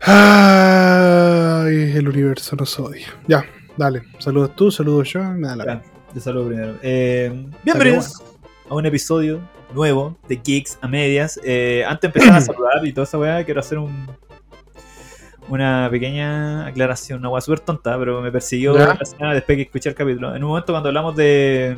Ay, el universo nos odia. Ya, dale. Saludos tú, saludos yo. Me da la Ya, te saludo primero. Eh, bienvenidos a un episodio nuevo de Geeks a medias. Eh, antes de empezar a saludar y toda esa weá, quiero hacer un una pequeña aclaración, una weá súper tonta, pero me persiguió Ya. la semana después que escuché el capítulo. En un momento cuando hablamos de.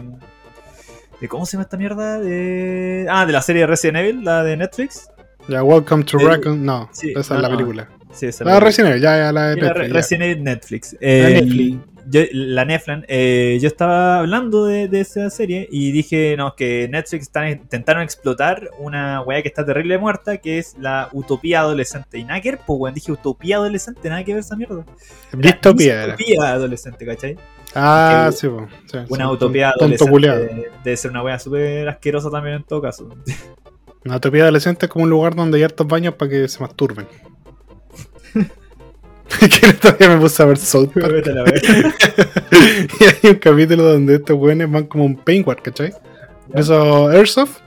de ¿Cómo se llama esta mierda? De, ah, de la serie de Resident Evil, la de Netflix. Ya, Welcome to Eh, Raccoon. No, sí, esa no, es la no. película. Sí, esa La la- Resident Evil, ya, ya, la de Sí, la Netflix. Resident Evil Netflix. Eh, Netflix. yo- la Netflix. eh, yo estaba hablando de, de esa serie y dije, no, que Netflix están, intentaron explotar una weá que está terrible muerta, que es la utopía adolescente. Y nada que ver, pues, weón, dije utopía adolescente, nada que ver esa mierda. Distopía era. Utopía adolescente, ¿cachai? Ah, que- sí. Sí, Una sí, utopía tonto adolescente debe ser una weá súper asquerosa también en todo caso. Una utopía adolescente es como un lugar donde hay hartos baños para que se masturben. que día me puse a ver South Park. La y hay un capítulo donde estos weones van como un paintwork, ¿cachai? Ya. Eso, Airsoft.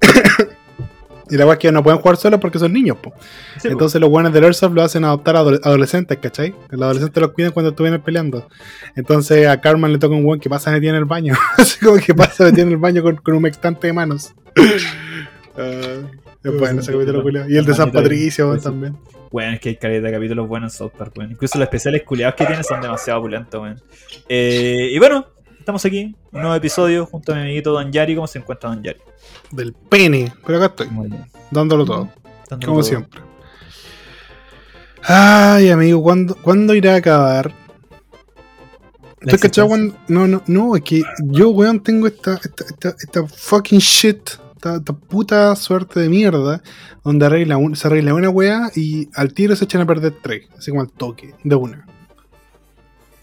y la weá es que no pueden jugar solos porque son niños, po. Sí, pues. Entonces los buenos del Airsoft lo hacen adoptar a adole- adolescentes, ¿cachai? Los adolescentes los cuidan cuando estuvieran peleando. Entonces a Carmen le toca un weón que pasa metido en el baño. Así como que pasa metido en el baño con, con un mextante de manos. Es bueno ese capítulo, culiao. Y el de San. Patricio Sí. también. Bueno, es que hay calidad de capítulos buenos en South Park, weón. Incluso los especiales culiados que tiene son demasiado opulentos, weón. Eh, y bueno, estamos aquí, un nuevo episodio junto a mi amiguito Don Yari. ¿Cómo se encuentra Don Yari? Del pene. Pero acá estoy, dándolo todo. Dándolo Como todo. siempre. Ay, amigo, ¿cuándo, ¿cuándo irá a acabar? La ¿Tú cachado cuando.? No, no, no, es que yo, weón, tengo esta, esta, esta, esta fucking shit, esta, esta puta suerte de mierda, donde arregla un- se arregla una weá y al tiro se echan a perder tres, así como al toque, de una.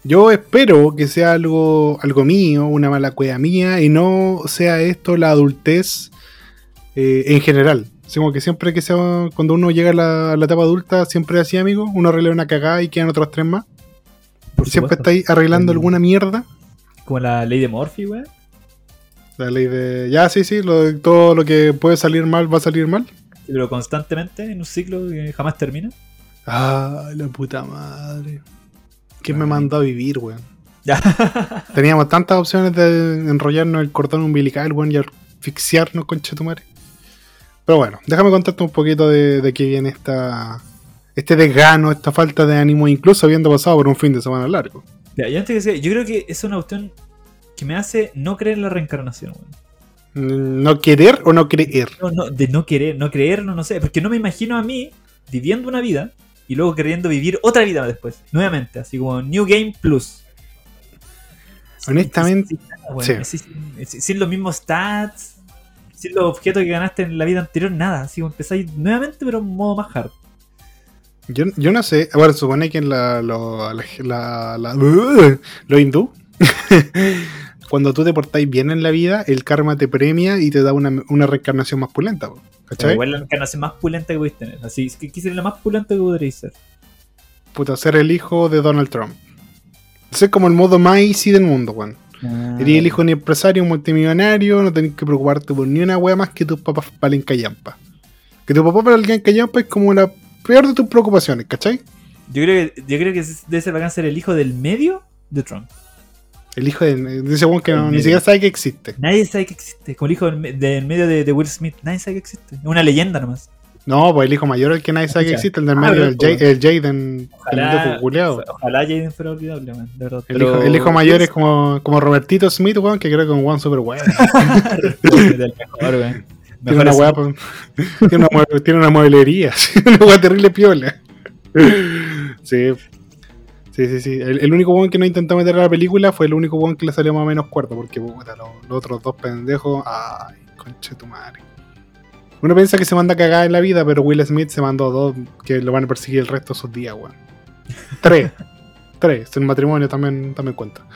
Yo espero que sea algo, algo mío, una mala cueva mía, y no sea esto la adultez eh, en general. Así como que siempre que sea, cuando uno llega a la, a la etapa adulta, siempre así, amigo, uno arregla una cagada y quedan otros tres más. Por siempre supuesto. está ahí arreglando alguna mierda. Como la ley de Morphy, weón. La ley de. Ya, sí, sí, lo de- todo lo que puede salir mal va a salir mal. Pero constantemente en un ciclo que jamás termina. Ah, la puta madre. ¿Quién me Ay. mandó a vivir, weón? Ya. Teníamos tantas opciones de enrollarnos el cordón umbilical, weón, y asfixiarnos, concha tu madre. Pero bueno, déjame contarte un poquito de, de qué viene esta. Este desgano, esta falta de ánimo, incluso habiendo pasado por un fin de semana largo. Ya, y antes que sea, yo creo que es una cuestión que me hace no creer en la reencarnación, weón. ¿No querer o no creer? No, no, de no querer, no creerlo, no sé. Porque no me imagino a mí viviendo una vida y luego queriendo vivir otra vida después. Nuevamente, así como New Game Plus. Honestamente, Sin, sí. Sin, sin- sin los mismos stats, sin los objetos que ganaste en la vida anterior, nada. Así como empezáis nuevamente, pero en modo más hard. Yo, yo no sé, bueno, supone que en la, lo, la, la, la- lo hindú, cuando tú te portáis bien en la vida, el karma te premia y te da una, una reencarnación más pulenta, ¿cachai? igual la encarnación más pulenta que podéis tener. Así es que ¿qué sería la más pulenta que podréis ser. Puta, ser el hijo de Donald Trump. Ese es como el modo más easy del mundo, weón. Ah. Eres el hijo de un empresario multimillonario, no tenés que preocuparte por ni una wea más que tus papás valen callampa. Que tu papá valen callampa es como la peor de tus preocupaciones, ¿cachai? Yo creo que, yo creo que debe ser bacán ser el hijo del medio de Trump. El hijo de, de ese que no- ni siquiera sabe que existe. Nadie sabe que existe. Como el hijo del, del medio de, de Will Smith. Nadie sabe que existe. Es una leyenda nomás. No, pues el hijo mayor es el que nadie sabe que existe, el del Ah, medio, el, Jay- el Jaden, Ojalá, el ojalá Jaden fuera olvidable, man, de verdad. El, hijo, el hijo mayor es como, como Robertito Smith, weón, que creo que es un weón super weón. del mejor, weón. Tiene una weá, pues, tiene, una tiene una mueblería, una weá terrible piola. Sí. Sí, sí, sí. El, el único weón que no intentó meter a la película fue el único weón que le salió más o menos cuarto, porque puta, los, los otros dos pendejos. Ay, conche tu madre. Uno piensa que se manda a cagar en la vida, pero Will Smith se mandó dos que lo van a perseguir el resto de sus días, weón. Tres. Tres. El matrimonio también, también cuenta.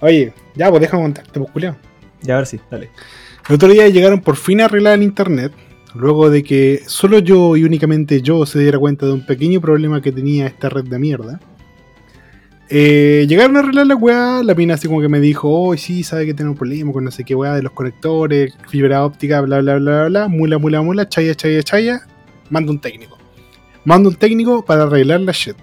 Oye, ya, pues déjame contarte, pues, culiao. Ya, a ver si, dale. El otro día llegaron por fin a arreglar el internet, luego de que solo yo y únicamente yo se diera cuenta de un pequeño problema que tenía esta red de mierda. Eh, llegaron a arreglar la weá, la mina así como que me dijo, oh sí, sabe que tiene un problema con no sé qué weá de los conectores, fibra óptica, bla bla bla bla, bla, mula mula mula, chaya chaya chaya, manda un técnico. Mando un técnico para arreglar la shit.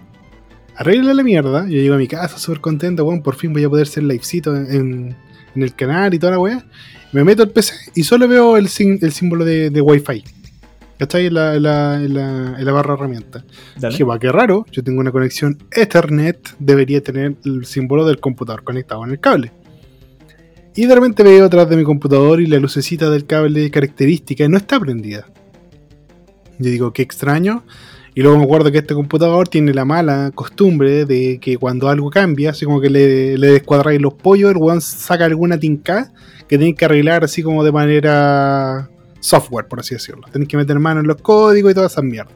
Arregla la mierda. Yo llego a mi casa súper contento, weón. Por fin voy a poder ser livecito en, el canal y toda la weá. Me meto al PC y solo veo el, símbolo de Wi-Fi. ¿Cachai? En la, en la, en la, en la barra. Dale. Dije, va, qué raro. Yo tengo una conexión Ethernet. Debería tener el símbolo del computador conectado en el cable. Y de repente veo atrás de mi computador y la lucecita del cable característica no está prendida. Yo digo, qué extraño. Y luego me acuerdo que este computador tiene la mala costumbre de que cuando algo cambia, así como que le, le descuadráis los pollos, el weón saca alguna tinca que tenéis que arreglar así como de manera software, por así decirlo. Tenéis que meter mano en los códigos y todas esas mierdas.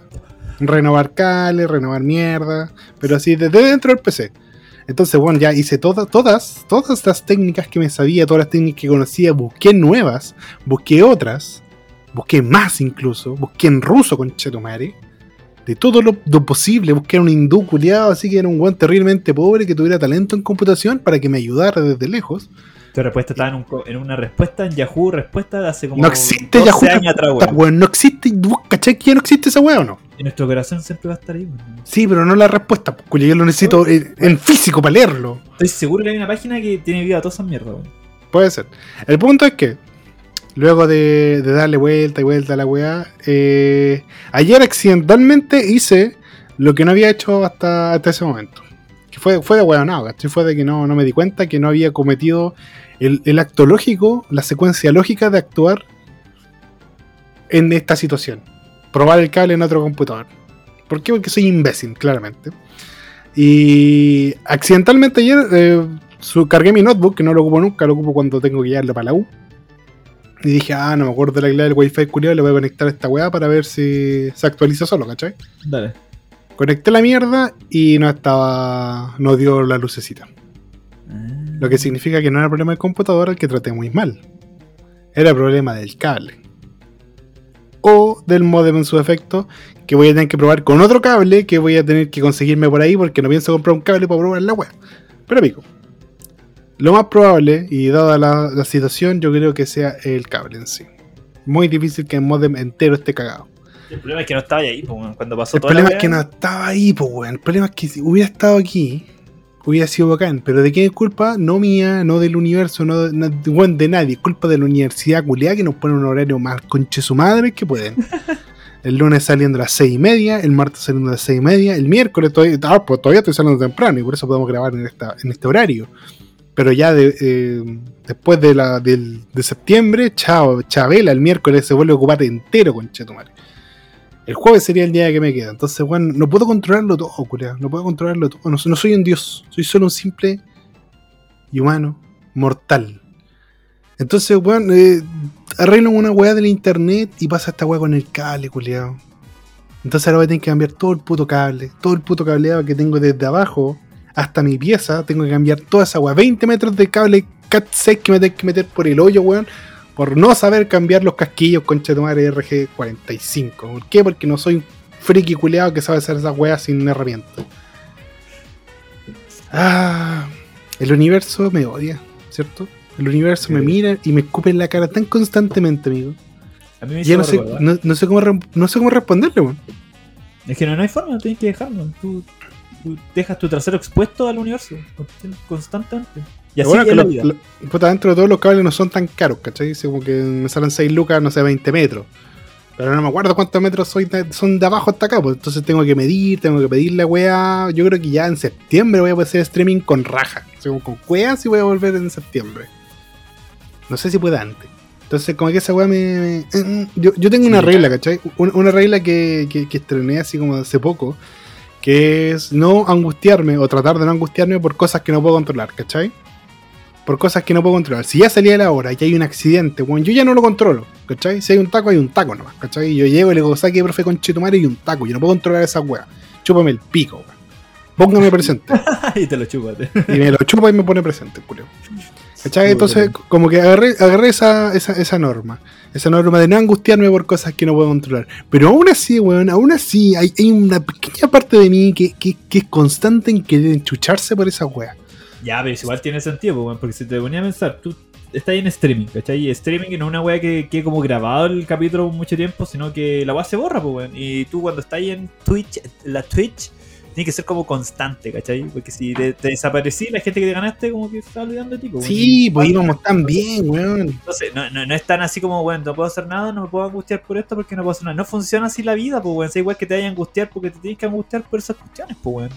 Renovar cables, renovar mierda, pero así desde dentro del PC. Entonces, bueno, ya hice todas, todas, todas las técnicas que me sabía, todas las técnicas que conocía, busqué nuevas, busqué otras, busqué más incluso, busqué en ruso con Chetumare, de todo lo, posible, busqué un hindú culiado, así que era un guan terriblemente pobre que tuviera talento en computación para que me ayudara desde lejos. Tu respuesta estaba en, un co- en una respuesta en Yahoo, respuesta de hace como No existe 12 Yahoo. años atrás, weón. weón, no existe, ¿vos ¿cachai que ya no existe esa weá o no? En nuestro corazón siempre va a estar ahí, weón. Sí, pero no la respuesta, pues, culiao, yo lo necesito en, en físico para leerlo. Estoy seguro que hay una página que tiene vida a todas esas mierdas, weón. Puede ser. El punto es que, luego de, de darle vuelta y vuelta a la weá, eh, ayer accidentalmente hice lo que no había hecho hasta, hasta ese momento. Que fue, fue de ¿cachai? Fue de que no, no me di cuenta que no había cometido el, el acto lógico, la secuencia lógica de actuar en esta situación. Probar el cable en otro computador. ¿Por qué? Porque soy imbécil, claramente. Y accidentalmente ayer eh, cargué mi notebook, que no lo ocupo nunca, lo ocupo cuando tengo que llevarlo para la U. Y dije, ah, no me acuerdo de la clave del wifi culiado, le voy a conectar a esta weá para ver si se actualiza solo, ¿cachai? Dale. Conecté la mierda y no estaba. no dio la lucecita. Lo que significa que no era problema del computador al que traté muy mal. Era problema del cable. O del modem en su defecto, que voy a tener que probar con otro cable que voy a tener que conseguirme por ahí porque no pienso comprar un cable para probar la web. Pero pico. Lo más probable, y dada la, la situación, yo creo que sea el cable en sí. Muy difícil que el modem entero esté cagado. El problema es que no estaba ahí, weón. cuando pasó El toda problema la es que no estaba ahí, pues, weón. El problema es que si hubiera estado aquí, hubiera sido bacán. Pero ¿de quién es culpa? No mía, no del universo, no de, nadie. Es culpa de la universidad culiada que nos pone un horario más conche su madre que pueden. El lunes saliendo a las seis y media, el martes saliendo a las seis y media, el miércoles todavía, ah, pues todavía estoy saliendo temprano y por eso podemos grabar en, esta, en este horario. Pero ya de, eh, después de, la, del- de septiembre, chao, Chabela, el miércoles se vuelve a ocupar entero, conchetumare. El jueves sería el día que me queda. Entonces, bueno, no puedo controlarlo todo, culiao. No puedo controlarlo todo. No, soy un dios. Soy solo un simple y humano mortal. Entonces, bueno, eh, una weá del internet y pasa esta weá con el cable, culiao. Entonces ahora voy a tener que cambiar todo el puto cable. Todo el puto cableado que tengo desde abajo hasta mi pieza. Tengo que cambiar toda esa weá. 20 metros de cable Cat 6 que me tengo que meter por el hoyo, weón por no saber cambiar los casquillos con Chetumare RG45. ¿Por qué? Porque no soy un friki culeado que sabe hacer esas weas sin herramientas. Ah, el universo me odia, ¿cierto? El universo me mira y me escupe en la cara tan constantemente, amigo. a mí me Ya no sé, no, no sé cómo no sé cómo responderle, weón. Es que no, no hay forma, tienes que dejarlo. Tú, tú dejas tu trasero expuesto al universo constantemente. Y así Bueno, que lo- lo- puta, dentro de todos los cables no son tan caros, ¿cachai? Como que me salen 6 lucas, no sé, 20 metros. Pero no me acuerdo cuántos metros soy de- son de abajo hasta acá, pues entonces tengo que medir, tengo que pedir la weá. Yo creo que ya en septiembre voy a hacer streaming con raja. O sea, como con weas y voy a volver en septiembre. No sé si pueda antes. Entonces, como que esa weá me. me- mm, yo, yo tengo una regla, ¿cachai? Una, una regla que, que, que estrené así como hace poco. Que es no angustiarme o tratar de no angustiarme por cosas que no puedo controlar, ¿cachai? Por cosas que no puedo controlar. Si ya salía la hora y hay un accidente, bueno, yo ya no lo controlo, ¿cachai? Si hay un taco, hay un taco nomás, ¿cachai? Yo llego y le digo, saque, profe, con chetumare y un taco. Yo no puedo controlar esa weá. Chúpame el pico, weón. Póngame presente. y te lo chupas. y me lo chupa y me pone presente, culio. ¿Cachai? Muy Entonces, bien. como que agarré, agarré esa, esa, esa norma. Esa norma de no angustiarme por cosas que no puedo controlar. Pero aún así, weón, aún así, hay, hay una pequeña parte de mí que, que, que es constante en querer enchucharse por esa wea. Ya, pero igual tiene sentido, pues, weón, porque si te ponía a pensar, tú está ahí en streaming, ¿cachai? Y streaming no es una weá que quede como grabado el capítulo por mucho tiempo, sino que la weá se borra, pues, weón. Y tú cuando estás en Twitch, la Twitch, tiene que ser como constante, ¿cachai? Porque si te, te desaparecí, la gente que te ganaste como que está olvidando de ti, pues, Sí, weón. pues íbamos tan bien, weón. Entonces, no, no, no es tan así como, bueno, no puedo hacer nada, no me puedo angustiar por esto porque no puedo hacer nada. No funciona así la vida, pues, weón. Es igual que te vayas a angustiar porque te tienes que angustiar por esas cuestiones, pues, weón.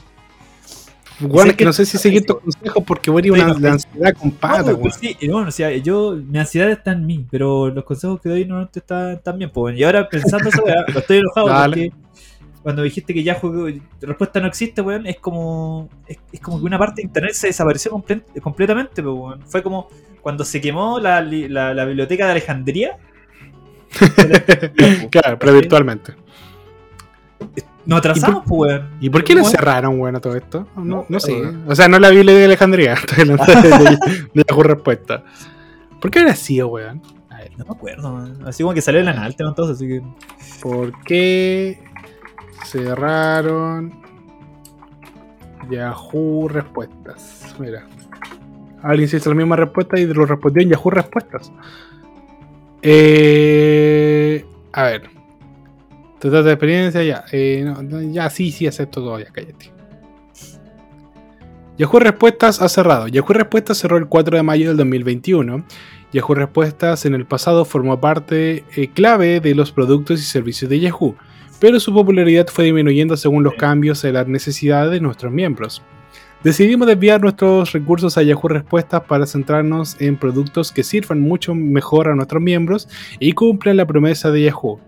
Es que no sé si seguir tus consejos porque voy a ir una la ansiedad con No, pata, pues, weón. sí, y bueno, o sea, yo, mi ansiedad está en mí, pero los consejos que doy normalmente están, están bien, pues. Y ahora pensando eso, lo estoy enojado Dale. porque cuando dijiste que ya juego, respuesta no existe, weón, es como, es, es como que una parte de internet se desapareció comple- completamente, pues, weón. Fue como cuando se quemó la, la, la biblioteca de Alejandría. claro, pero virtualmente. Nos atrasamos, pues, weón. ¿Y por qué lo cerraron, weón, a todo esto? No, No, no sé. pero- O sea, no la Biblia de Alejandría. De, de Yahoo Respuesta. ¿Por qué habrá sido, weón? A ver, No me acuerdo, man. Así como que salió en la ¿no? Entonces, así que. ¿por qué cerraron Yahoo Respuestas? Mira. Alguien se hizo la misma respuesta y lo respondió en Yahoo Respuestas. Eh, a ver. Tu trata de experiencia, ya. Eh, no, ya, sí, sí, acepto todo, ya, cállate. Yahoo Respuestas ha cerrado. Yahoo Respuestas cerró el 4 de mayo del 2021. Yahoo Respuestas en el pasado formó parte eh, clave de los productos y servicios de Yahoo, pero su popularidad fue disminuyendo según los cambios en las necesidades de nuestros miembros. Decidimos desviar nuestros recursos a Yahoo Respuestas para centrarnos en productos que sirvan mucho mejor a nuestros miembros y cumplan la promesa de Yahoo.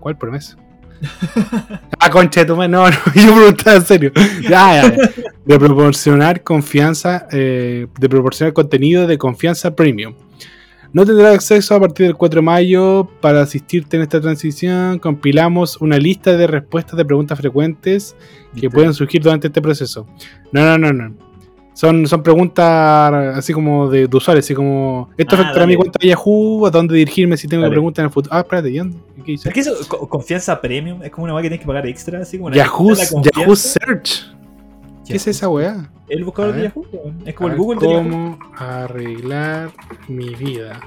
¿Cuál promesa? ah, tu madre, no, no, yo preguntaba en serio. Ya, ya, ya. De proporcionar confianza, eh, de proporcionar contenido de confianza premium. No tendrás acceso a partir del 4 de mayo. Para asistirte en esta transición, compilamos una lista de respuestas de preguntas frecuentes que pueden surgir durante este proceso. No, no, no, no. Son, son preguntas así como de, de usuarios, así como, ¿esto Ah, afectará mi dale. cuenta de Yahoo? ¿A dónde dirigirme si tengo Dale. preguntas en el futuro? Ah, espérate, ¿y dónde? ¿Qué dice? ¿Es que eso, co- confianza premium? Es como una weá que tienes que pagar extra, así como la- Yahoo. Yahoo Search. ¿Qué es esa weá? El buscador de. Yahoo. Es como A el Google de Yahoo. ¿Cómo arreglar mi vida?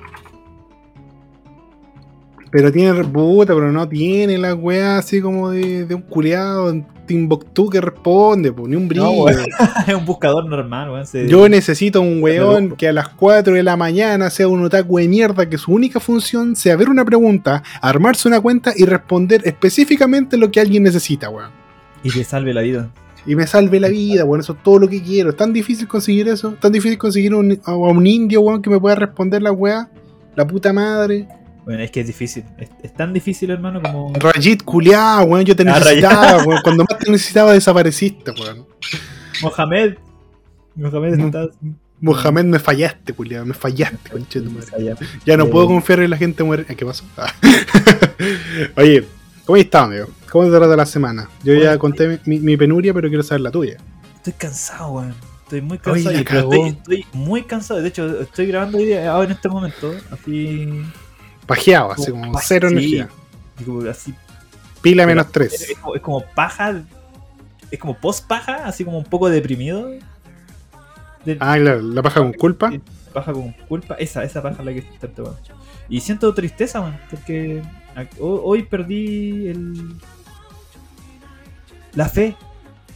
Pero tiene puta, pero no tiene la weá así como de, de un culiado en Timbuktu que responde, pues, ni un brillo. No, es un buscador normal, weón. se- Yo necesito un weón que a las 4 de la mañana sea un otaku de mierda que su única función sea ver una pregunta, armarse una cuenta y responder específicamente lo que alguien necesita, weón. Y te salve la vida. Y me salve la vida, weón. Eso es todo lo que quiero. Es tan difícil conseguir eso. Es tan difícil conseguir un, a un indio, weón, que me pueda responder la weá. La puta madre. Bueno, es que es difícil. Es, es tan difícil, hermano, como. Rajit culiao, weón. Yo te Ah, necesitaba, weón. Cuando más te necesitaba desapareciste, weón. Mohamed. Mohamed No. está. Mohamed, me fallaste, culiao. Me fallaste, conche tu madre. Ya no puedo confiar en la gente muere. ¿Qué pasó? Ah. Oye, ¿cómo estás, amigo? ¿Cómo te trata la semana? Yo ya conté mi, penuria, pero quiero saber la tuya. Estoy cansado, weón. Estoy muy cansado. estoy, estoy muy cansado. De hecho, estoy grabando hoy día- ahora en este momento. Así. Pajeado, así como cero sí. energía. y como así. Pila Pero- menos Es, 3. es como, es como paja. Es como post paja, así como un poco deprimido. De- Ah, claro, la paja con culpa. Paja con culpa. Esa, esa paja es la que estoy tomando. Y siento tristeza, man, porque hoy perdí el. La fe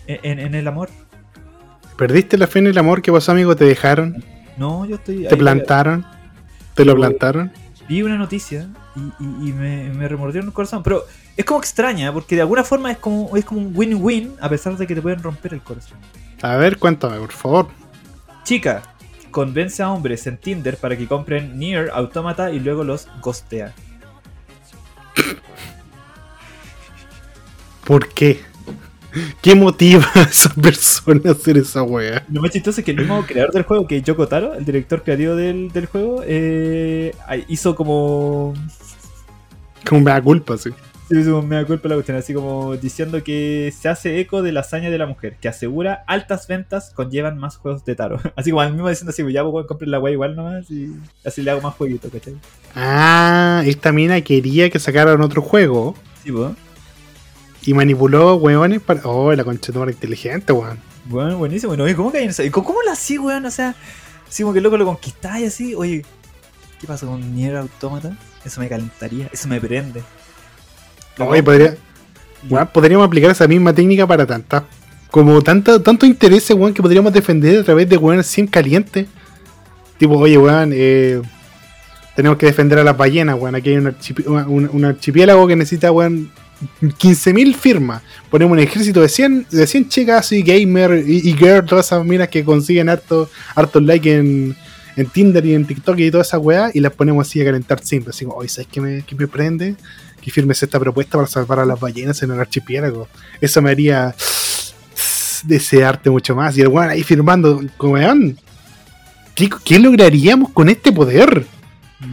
en, en- en el amor. ¿Perdiste la fe en el amor? ¿Qué pasó, amigo? ¿Te dejaron? No, yo estoy. ¿Te ahí- plantaron? ¿Te lo plantaron? Vi una noticia y, y- y me, me remordió en el corazón. Pero es como extraña, porque de alguna forma es como, es como un win-win, a pesar de que te pueden romper el corazón. A ver, cuéntame, por favor. Chica convence a hombres en Tinder para que compren Nier Automata y luego los ghostea. ¿Por qué? ¿Qué motiva a esa persona a hacer esa wea? Lo más chistoso es que el mismo creador del juego, que es Yoko Taro, el director creativo del, del juego, eh, hizo como. Como me da culpa, sí. sí, hizo un mea culpa la cuestión, así como diciendo que se hace eco de la hazaña de la mujer, que asegura altas ventas conllevan más juegos de Taro. Así como al mismo diciendo así, ya pues compren la wea igual nomás y así le hago más jueguitos, ¿cachai? Ah, esta mina quería que sacaran otro juego Sí, pues. Y manipuló weones para. Oh, la concha de inteligente, weón. Bueno, buenísimo. Bueno, ¿cómo ¿Cómo, cómo lo así, weón? O sea, así como que el loco lo conquistáis así, oye, qué pasa con Nier Automata? Eso me calentaría, eso me prende. Oye, podría, weón, podríamos aplicar esa misma técnica para tantas. Como tanto, tanto interés, weón, que podríamos defender a través de weón sim caliente. Tipo, oye, weón, eh, tenemos que defender a las ballenas, weón. Aquí hay un, archipi- un- un archipiélago que necesita, weón, 15.000 firmas. Ponemos un ejército de 100, de 100 chicas y gamer y, y girl, todas esas minas que consiguen harto, hartos likes en, en Tinder y en TikTok y toda esa weá, y las ponemos así a calentar siempre. Así como, oye, ¿sabes qué me, qué me prende? Que firmes esta propuesta para salvar a las ballenas en el archipiélago. Eso me haría desearte mucho más. Y el weón ahí firmando, como ¿qué, ¿qué lograríamos con este poder?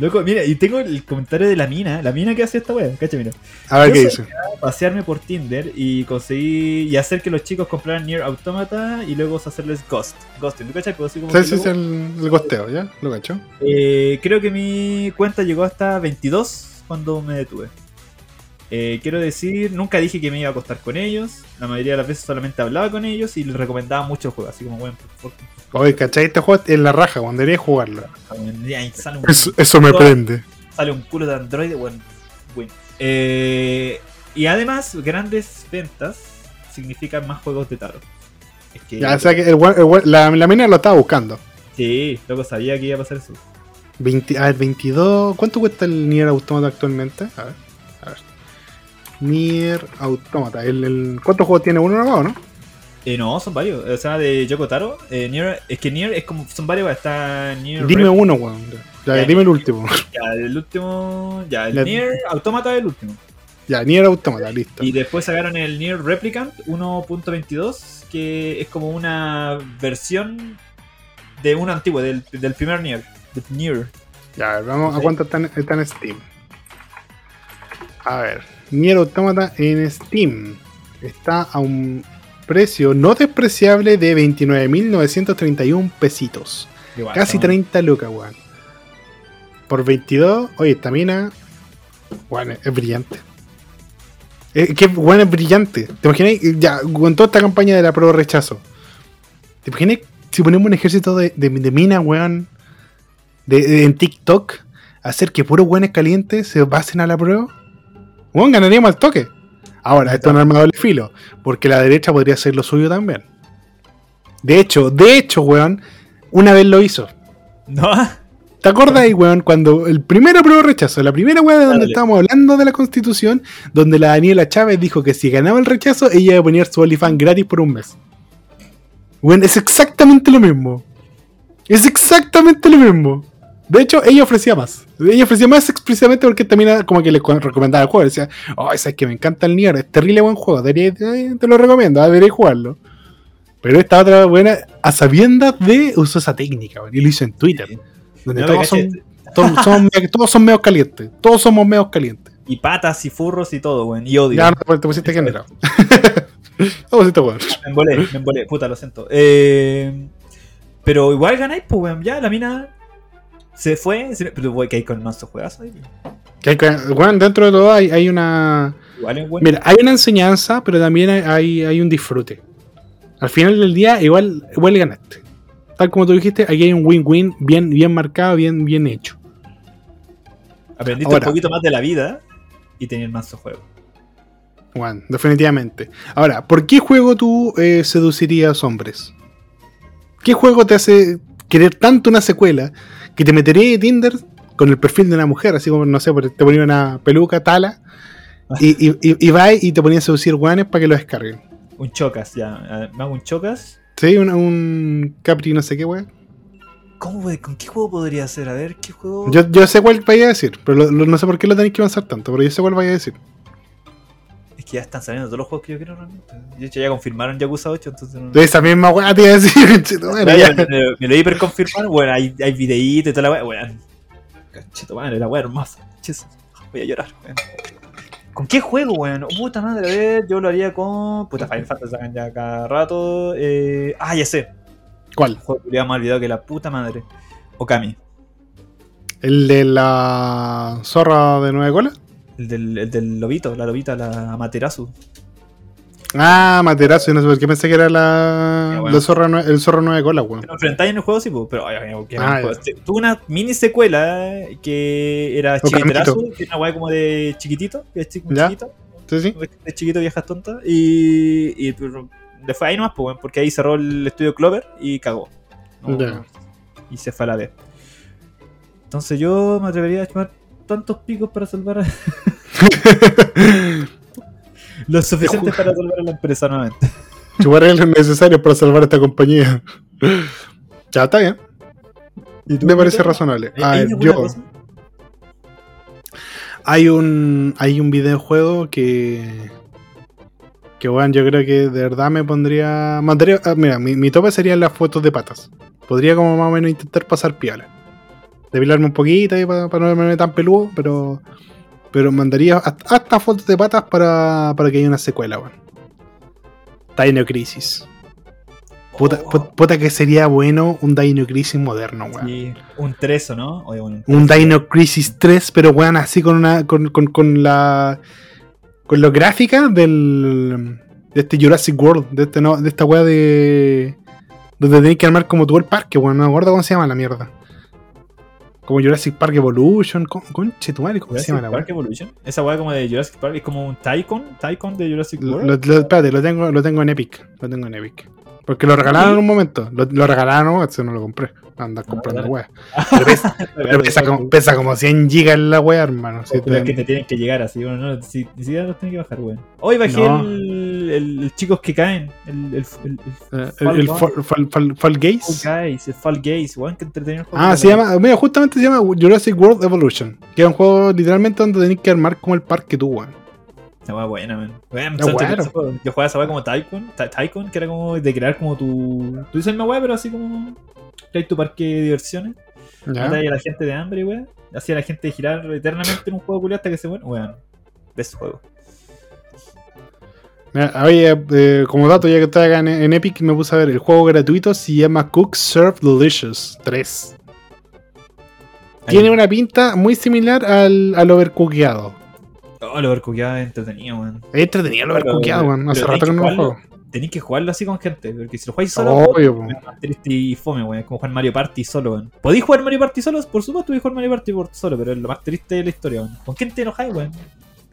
Loco, mira, y tengo el comentario de la mina, la mina que hace esta wea, cacha, mira. A ver Yo qué dice. Pasearme por Tinder y conseguir y hacer que los chicos compraran Nier Automata y luego hacerles Ghost. Ghosting, ¿tú cachai? Pues así como Sí, sí, sí, el, el gosteo, ¿ya? Lo cacho. Eh, creo que mi cuenta llegó hasta 22 cuando me detuve. Eh, quiero decir, nunca dije que me iba a acostar con ellos. La mayoría de las veces solamente hablaba con ellos y les recomendaba muchos juegos. Así como, bueno, por favor, Oye, ¿cachai? Este juego es la raja, weón. Debería jugarlo. sale un, Eso, eso me prende. sale un culo de Android, bueno, bueno. Eh, y además, grandes ventas significan más juegos de tarot. Es que, Ya, o sea que el la, la mina lo estaba buscando. sí, loco, sabía que iba a pasar eso. 20, a ver, 22. ¿Cuánto cuesta el Nier Automata actualmente? A ver. A ver. Nier Automata. El, el- ¿Cuántos juegos tiene uno nomás, no? Eh, no, son varios. O sea, de Yoko Taro. Eh, Nier, es que Nier es como. Son varios. Está Nier. Dime uno, weón. Ya, Ya, dime el último. Ya, el último. Ya, el Ya. Nier Automata es el último. ya, Nier Automata, listo. Y después sacaron el Nier Replicant 1.22. Que es como una versión de uno antiguo, del, del primer Nier. Nier. Ya, a ver, vamos a cuánto está en, está en Steam. A ver, Nier Automata en Steam está a un precio no despreciable de 29.931 pesitos. Igual, Casi ¿no? 30 lucas, weón. Por 22, oye, esta mina, weón, es brillante. Es que, weón, es brillante. ¿Te imaginas? Ya, con toda esta campaña de la prueba rechazo. ¿Te imaginas si ponemos un ejército de, de, de minas, weón, de, de- en TikTok, hacer que puros weones calientes se pasen a la prueba? Weón, ganaríamos al toque. Ahora, esto no es arma de doble filo, porque la derecha podría hacer lo suyo también. De hecho, de hecho, weón, una vez lo hizo. No, ¿Te acuerdas ahí, weón, cuando el primer apruebo rechazo, la primera weón de donde Dale. estábamos hablando de la constitución, donde la Daniela Chávez dijo que si ganaba el rechazo, ella iba a poner su OnlyFans gratis por un mes. Weón, es exactamente lo mismo. Es exactamente lo mismo. De hecho, ella ofrecía más. Ella ofrecía más explícitamente porque también como que le co- recomendaba el juego. Decía, oh, sabes que me encanta el Nier, es terrible buen juego, debería- eh, te lo recomiendo, deberías jugarlo. Pero esta otra buena, a sabiendas de, usó esa técnica, y lo hizo en Twitter. Donde No, todos, son, todos, son, todos son calientes. Todos somos medios calientes. Y patas y furros y todo, weón. Y odio. Ya no te, te pusiste generado. te pusiste weón. Me embolé, me embolé, puta, lo siento. Eh, pero igual ganáis, pues, weón. Ya la mina se fue. se- Pero, weón, que hay con manso juegazo ahí. Weón, dentro de todo hay, hay una. Igual bueno. Mira, hay una enseñanza, pero también hay, hay, un disfrute. Al final del día, igual, igual ganaste. Tal como tú dijiste, aquí hay un win-win bien, bien marcado, bien, bien hecho. Aprendiste ahora. un poquito más de la vida y tenías manso juego. Juan, definitivamente. Ahora, ¿por qué juego tú eh, seducirías hombres? ¿Qué juego te hace querer tanto una secuela que te metería de Tinder con el perfil de una mujer? Así como, no sé, te ponía una peluca, tala, y, y, y, y va y te ponía a seducir guanes para que lo descarguen. Un chocas, ya. Me hago un chocas. Sí, un, un Capri, no sé qué, weón. ¿Cómo, weón? ¿Con qué juego podría ser? A ver, ¿qué juego? Yo, yo sé cuál vaya a decir, pero lo- lo- no sé por qué lo tenéis que avanzar tanto, pero yo sé cuál vaya a decir. Que ya están saliendo todos los juegos que yo quiero realmente. De hecho, ya confirmaron Yakuza 8, entonces. No... De esa misma weá te iba a decir, Ya, me, me lo hiper confirmaron. Bueno, hay, hay videitos y toda la weá. Weón. Cachito madre, la weá hermosa. Voy a llorar, weón. ¿Con qué juego, weón? Oh, puta madre, a ver, yo lo haría con. Puta, Final Fantasy sacan ya cada rato. Eh... Ah, ya sé. ¿Cuál? Juego que más olvidado que la puta madre. Okami. ¿El de la zorra de nueve colas? El del, el del lobito, la lobita, la Amaterasu. Ah, Materazo, no sé por qué pensé que era la, bueno. la zorra el zorro nueve colas, weón. Lo enfrentáis en el juego, sí, pero ay, ay, qué Ah. Sí, Tuvo una mini secuela que era Chiquiterazo, que es una weá como de chiquitito, que es chiquito, Sí, sí. de chiquito viejas tontas, y, y le fue ahí nomás, pues, porque ahí cerró el estudio Clover y cagó. No. Y se fue a la vez. Entonces yo me atrevería a llamar tantos picos para salvar a... Lo suficiente para salvar a la empresa nuevamente. Chupar es lo necesario para salvar esta compañía. Ya está bien. ¿Y Me parece razonable. ¿Hay- A ver, yo. cosa? Hay un, hay un videojuego que. Que bueno, yo creo que de verdad me pondría. Mandaría, ah, mira, mi, mi tope serían las fotos de patas. Podría como más o menos intentar pasar piola. Depilarme un poquito ahí para, no verme tan peludo, pero. Pero mandaría hasta, hasta fotos de patas para, para que haya una secuela, weón. Dino Crisis. Puta, Oh. puta que sería bueno un Dino Crisis moderno, weón. Sí, un 3 o no? Oye, Un Dino Crisis 3, pero weón, así con una. con, con, con la. con la gráfica del. de este Jurassic World, de este no, de esta weá de. donde tenéis que armar como todo el parque, weón, no me acuerdo cómo se llama la mierda. Como Jurassic Park Evolution, con, conche tu madre, ¿cómo se Jurassic llama la? Park Evolution. Esa weá como de Jurassic Park es como un Tycoon, Tycoon de Jurassic Lo, World. lo- espérate, lo tengo, lo tengo en Epic. Lo tengo en Epic. Porque lo regalaron en un momento. Lo, lo regalaron, eso no lo compré. Andar comprando dale. weá. Pero pesa, pero pesa como, pesa como 100 gigas la weá, hermano. Si Pero es te- que te tienen que llegar así, bueno, no, si, ni siquiera los tienen que bajar, weón. Hoy bajé No. el, el, el chicos que caen, el, el, el, Eh, Fall. Fall Guys, el Fall Guys, weón, que entretenido. Ah, se llama, mira, justamente se llama Jurassic World Evolution. Que es un juego literalmente donde tenés que armar como el parque tú, weón. Esa weá buena, man. Bueno. juegos. Yo jugaba esa weá como Tycoon, Ty- Tycoon, que era como de crear como tu. Tú dices la weá, pero así como. Crear tu parque de diversiones. Matáis a la gente de hambre, weón. Hacía a la gente girar eternamente en un juego culiado hasta que se muera. Weón. De ese juego. Oye, eh, como dato, ya que estoy acá en, en Epic, me puse a ver el juego gratuito. Se llama Cook Serve Delicious 3. Tiene una pinta muy similar al, al overcookeado. Oh, lo overcooked es entretenido, weón. Es entretenido el overcookeado, weón. Hace rato que no lo juego. Tenéis que jugarlo así con gente, porque si lo jugáis solo, Obvio, weón, po. es más triste y fome, weón. Es como jugar Mario Party solo, weón. ¿Podéis jugar Mario Party solo? Por supuesto, podéis jugar Mario Party por solo, pero es lo más triste de la historia, weón. ¿Con quién te enojáis, weón?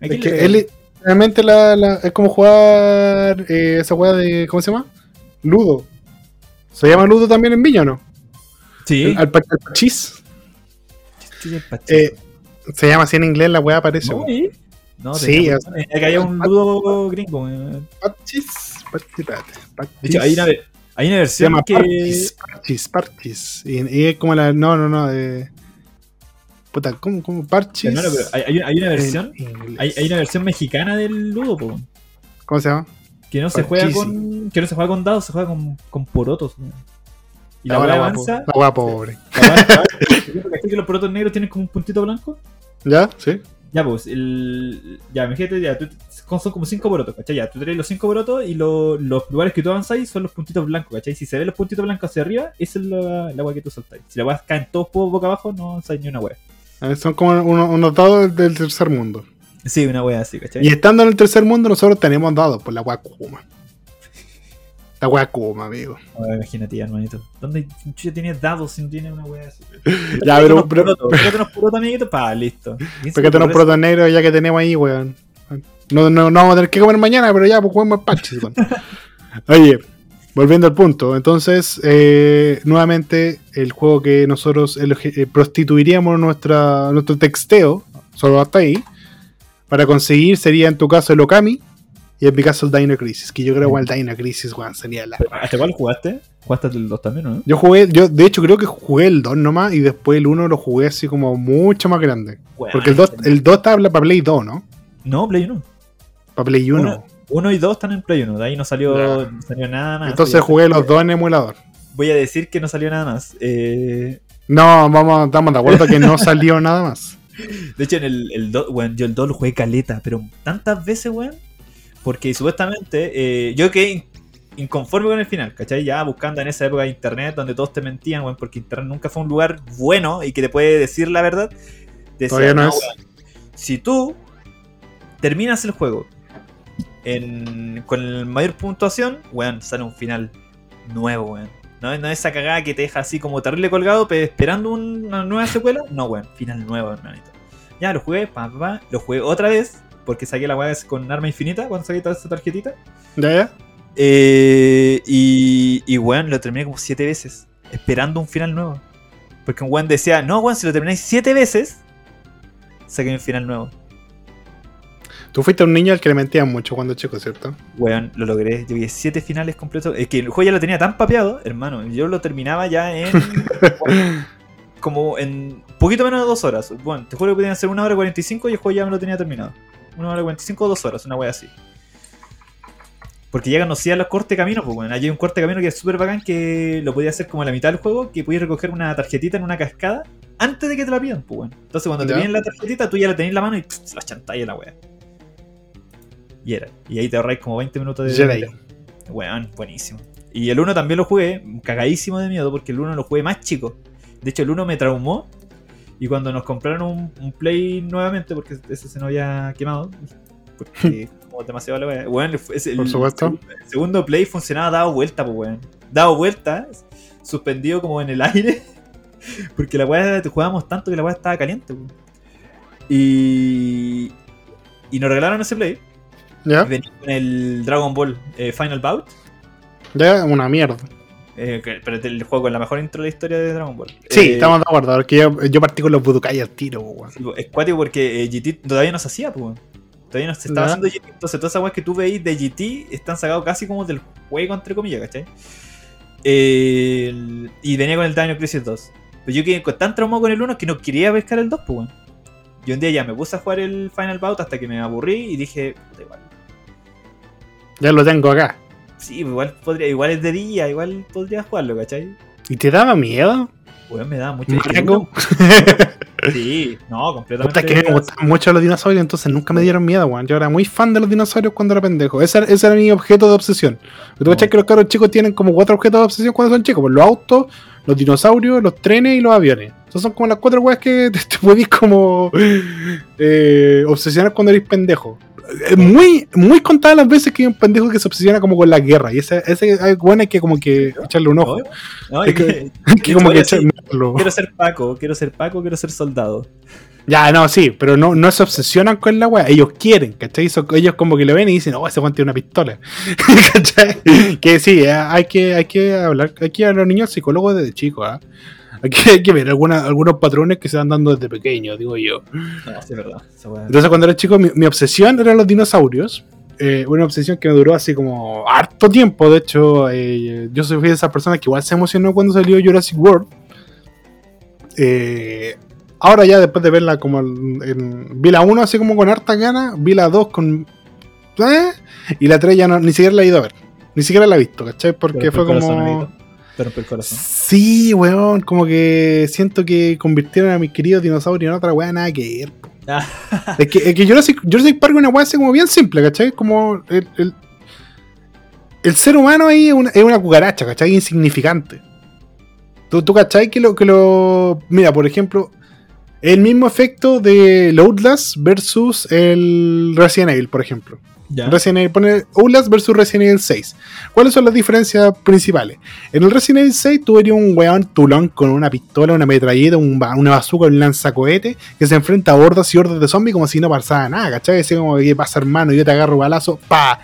¿A Es que él, realmente la, la- es como jugar eh, esa weá de. ¿Cómo se llama? Ludo. ¿Se llama Ludo también en Viña o no? Sí. El- Al, pa- al pachis. El. Eh, se llama así en inglés, la weá. No. ¿eh? No, Sí, es- es que había un ludo gringo, weón. Parchis. Parchis, De parchis. hecho, hay una, hay una Se versión llama que. Parchis, Parchis, Parchis. Y, y es como la. No, no, no. Eh, puta, ¿cómo, cómo? Parchis. Pero hay, una versión. Hay, hay una versión mexicana del ludo, po. ¿Cómo se llama? Que no se juega con. Que no se juega con dados, se juega con, con porotos. Y la weá avanza. La weá pobre. La la weá- ¿Cachai que los porotos negros tienen como un puntito blanco? ¿Ya? ¿Sí? Ya, pues, el. Ya, imagínate, ya, tú- son como cinco porotos, ¿cachai? Ya, tú traes los cinco porotos y lo- los lugares que tú avanzáis son los puntitos blancos, ¿cachai? Si se ven los puntitos blancos hacia arriba, esa es la, la weá que tú saltáis. Si la weá caen todos boca abajo, no avanzáis ni una. Eh, Son como uno- unos dados del tercer mundo. Sí, una weá así, ¿cachai? Y estando en el tercer mundo, nosotros tenemos dados por la weá Kuma. La weá Kuma, amigo. Imagínate, hermanito. ¿Dónde chucha tiene dados si no tiene una weá así? Ya, pero. unos pero pégate unos amiguito, pa, listo. Pégate unos negros ya que tenemos ahí, weón. No, no, no vamos a tener que comer mañana, pero ya, pues juguemos parches, weón. Oye, volviendo al punto. Entonces, eh, nuevamente, el juego que nosotros eh, prostituiríamos nuestra, nuestro texteo, solo hasta ahí, para conseguir sería en tu caso el Okami y en mi caso el Dino Crisis. Que yo creo que el Dino Crisis, weón, sería la. ¿Hasta cuál jugaste? ¿Jugaste hasta el 2 también, no? Yo jugué, yo de hecho creo que jugué el 2 nomás y después el 1 lo jugué así como mucho más grande. Weón, Porque el 2, el 2 estaba para Play 2, ¿no? No, Play 1. Para Play 1. Uno, uno y 2 están en Play 1. De ahí no salió, no salió nada más. Entonces jugué los dos en emulador. Voy a decir que no salió nada más. Eh, No, vamos, estamos de acuerdo que no salió nada más. de hecho, en el, el 2, weón, yo el 2 lo jugué caleta, pero tantas veces, weón. Porque supuestamente eh, yo quedé in- inconforme con el final, ¿cachai? Ya buscando en esa época de internet donde todos te mentían, weón, porque internet nunca fue un lugar bueno y que te puede decir la verdad. Decía, Todavía no es. weón, si tú terminas el juego en, con el mayor puntuación, weón, sale un final nuevo, weón. No, no esa cagada que te deja así como terrible colgado, pero esperando una nueva secuela. No, weón, final nuevo, hermanito. Ya lo jugué, pa, pa, pa, lo jugué otra vez, porque saqué la weá con arma infinita cuando saqué toda esa tarjetita. ¿Ya, ya? Eh, y, y weón, lo terminé como siete veces, esperando un final nuevo. Porque un weón decía, no, weón, si lo termináis siete veces, saqué un final nuevo. Tú fuiste un niño al que le mentían mucho cuando chico, ¿cierto? Weón, lo logré. Yo vi siete finales completos. Es que el juego ya lo tenía tan papeado, hermano. Yo lo terminaba ya en. como en poquito menos de dos horas. Bueno, te juro que podían ser una hora y 45 y el juego ya me lo tenía terminado. Una hora y 45 o dos horas, una wea así. Porque ya conocía los cortes caminos, pues bueno, allí hay un corte camino que es súper bacán que lo podía hacer como a la mitad del juego, que podías recoger una tarjetita en una cascada antes de que te la pidan, pues bueno. Entonces cuando te piden la tarjetita, tú ya la tenés en la mano y pff, se la chantáis en la wea. Y era. Y ahí te ahorráis como 20 minutos de. Jedi. de- Weón, buenísimo. Y el 1 también lo jugué, cagadísimo de miedo, porque el 1 lo jugué más chico. De hecho, el 1 me traumó. Y cuando nos compraron un, un Play nuevamente, porque ese se nos había quemado, porque como demasiado la wea. Fue- ese- Por el, segundo Play funcionaba dado vuelta, pues weón. Dado vuelta, suspendido como en el aire. Porque la weá jugábamos tanto que la weá estaba caliente, weón. Y. Y nos regalaron ese Play. ¿Ya? venía con el Dragon Ball eh, Final Bout. Ya, una mierda. Eh, pero el juego con la mejor intro de la historia de Dragon Ball. Sí, Eh, estamos de acuerdo. Porque yo, yo partí con los Budokai al tiro, weón. Es cuático porque eh, GT todavía no se hacía, weón. Todavía no se estaba haciendo GT. Entonces, todas esas weas que tú veis de GT están sacados casi como del juego, entre comillas, ¿cachai? El- y venía con el Dino Crisis 2. Pero yo quedé tan traumado con el 1 que no quería pescar el 2, pues, weón. Y un día ya me puse a jugar el Final Bout hasta que me aburrí y dije, puta, igual. Ya lo tengo acá. Sí, igual, podría, igual es de día, igual podría jugarlo, ¿cachai? ¿Y te daba miedo? Weón, me da mucho Maraco. Sí, no, completamente. que me gustaban mucho los dinosaurios, entonces nunca me dieron miedo, weón. Yo era muy fan de los dinosaurios cuando era pendejo. Ese, ese era mi objeto de obsesión. ¿Tú No. cachai que los cabros chicos tienen como cuatro objetos de obsesión cuando son chicos? Pues los autos, los dinosaurios, los trenes y los aviones. Esas son como las cuatro weas que te, te podís como eh, obsesionar cuando eres pendejo. Es muy, muy contadas las veces que hay un pendejo que se obsesiona como con la guerra. Y ese, ese bueno hay que como que echarle un ojo. No, Es es que- como que Oye, echar- sí. mirarlo. quiero ser Paco, quiero ser Paco, quiero ser soldado. Ya, no, sí, pero no, no se obsesionan con la weá. Ellos quieren, ¿cachai? Ellos como que lo ven y dicen, oh, ese weón tiene una pistola. ¿cachai? Que sí, eh, hay que, hay que hablar, hay que hablar a los niños psicólogos desde chicos, ¿ah? que, hay que ver alguna- algunos patrones que se van dando desde pequeños, digo yo. No, sí, es verdad. esa weá. Entonces, cuando era chico, mi, mi obsesión eran los dinosaurios. Eh, una obsesión que me duró así como harto tiempo. De hecho, eh, yo soy de esas personas que igual se emocionó cuando salió Jurassic World. Eh, ahora ya después de verla como en, en- vi la 1 así como con harta gana, vi la 2 con... y la 3 ya no, ni siquiera la he ido a ver. Ni siquiera la he visto, ¿cachai? Porque fue como... Te rompe el corazón. Sí, weón, como que siento que convirtieron a mis queridos dinosaurios en otra weá, nada que ver. Ah, Es que, es que Jurassic, Jurassic Park es una weá así como bien simple, ¿cachai? Como el, el, el ser humano ahí es una, es una cucaracha, ¿cachai? Insignificante. ¿Tú, tú cachai que lo, que lo. Mira, por ejemplo, el mismo efecto de Outlast versus el Resident Evil, por ejemplo. ya. Resident Evil, pone Outlast versus Resident Evil 6. ¿Cuáles son las diferencias principales? En el Resident Evil 6 tú eres un weón tulón con una pistola, una metralleta, un ba- una bazooka, un lanzacohete que se enfrenta a hordas y hordas de zombies como si no pasara nada, ¿cachai? Así como que pasa hermano, yo te agarro balazo, pa,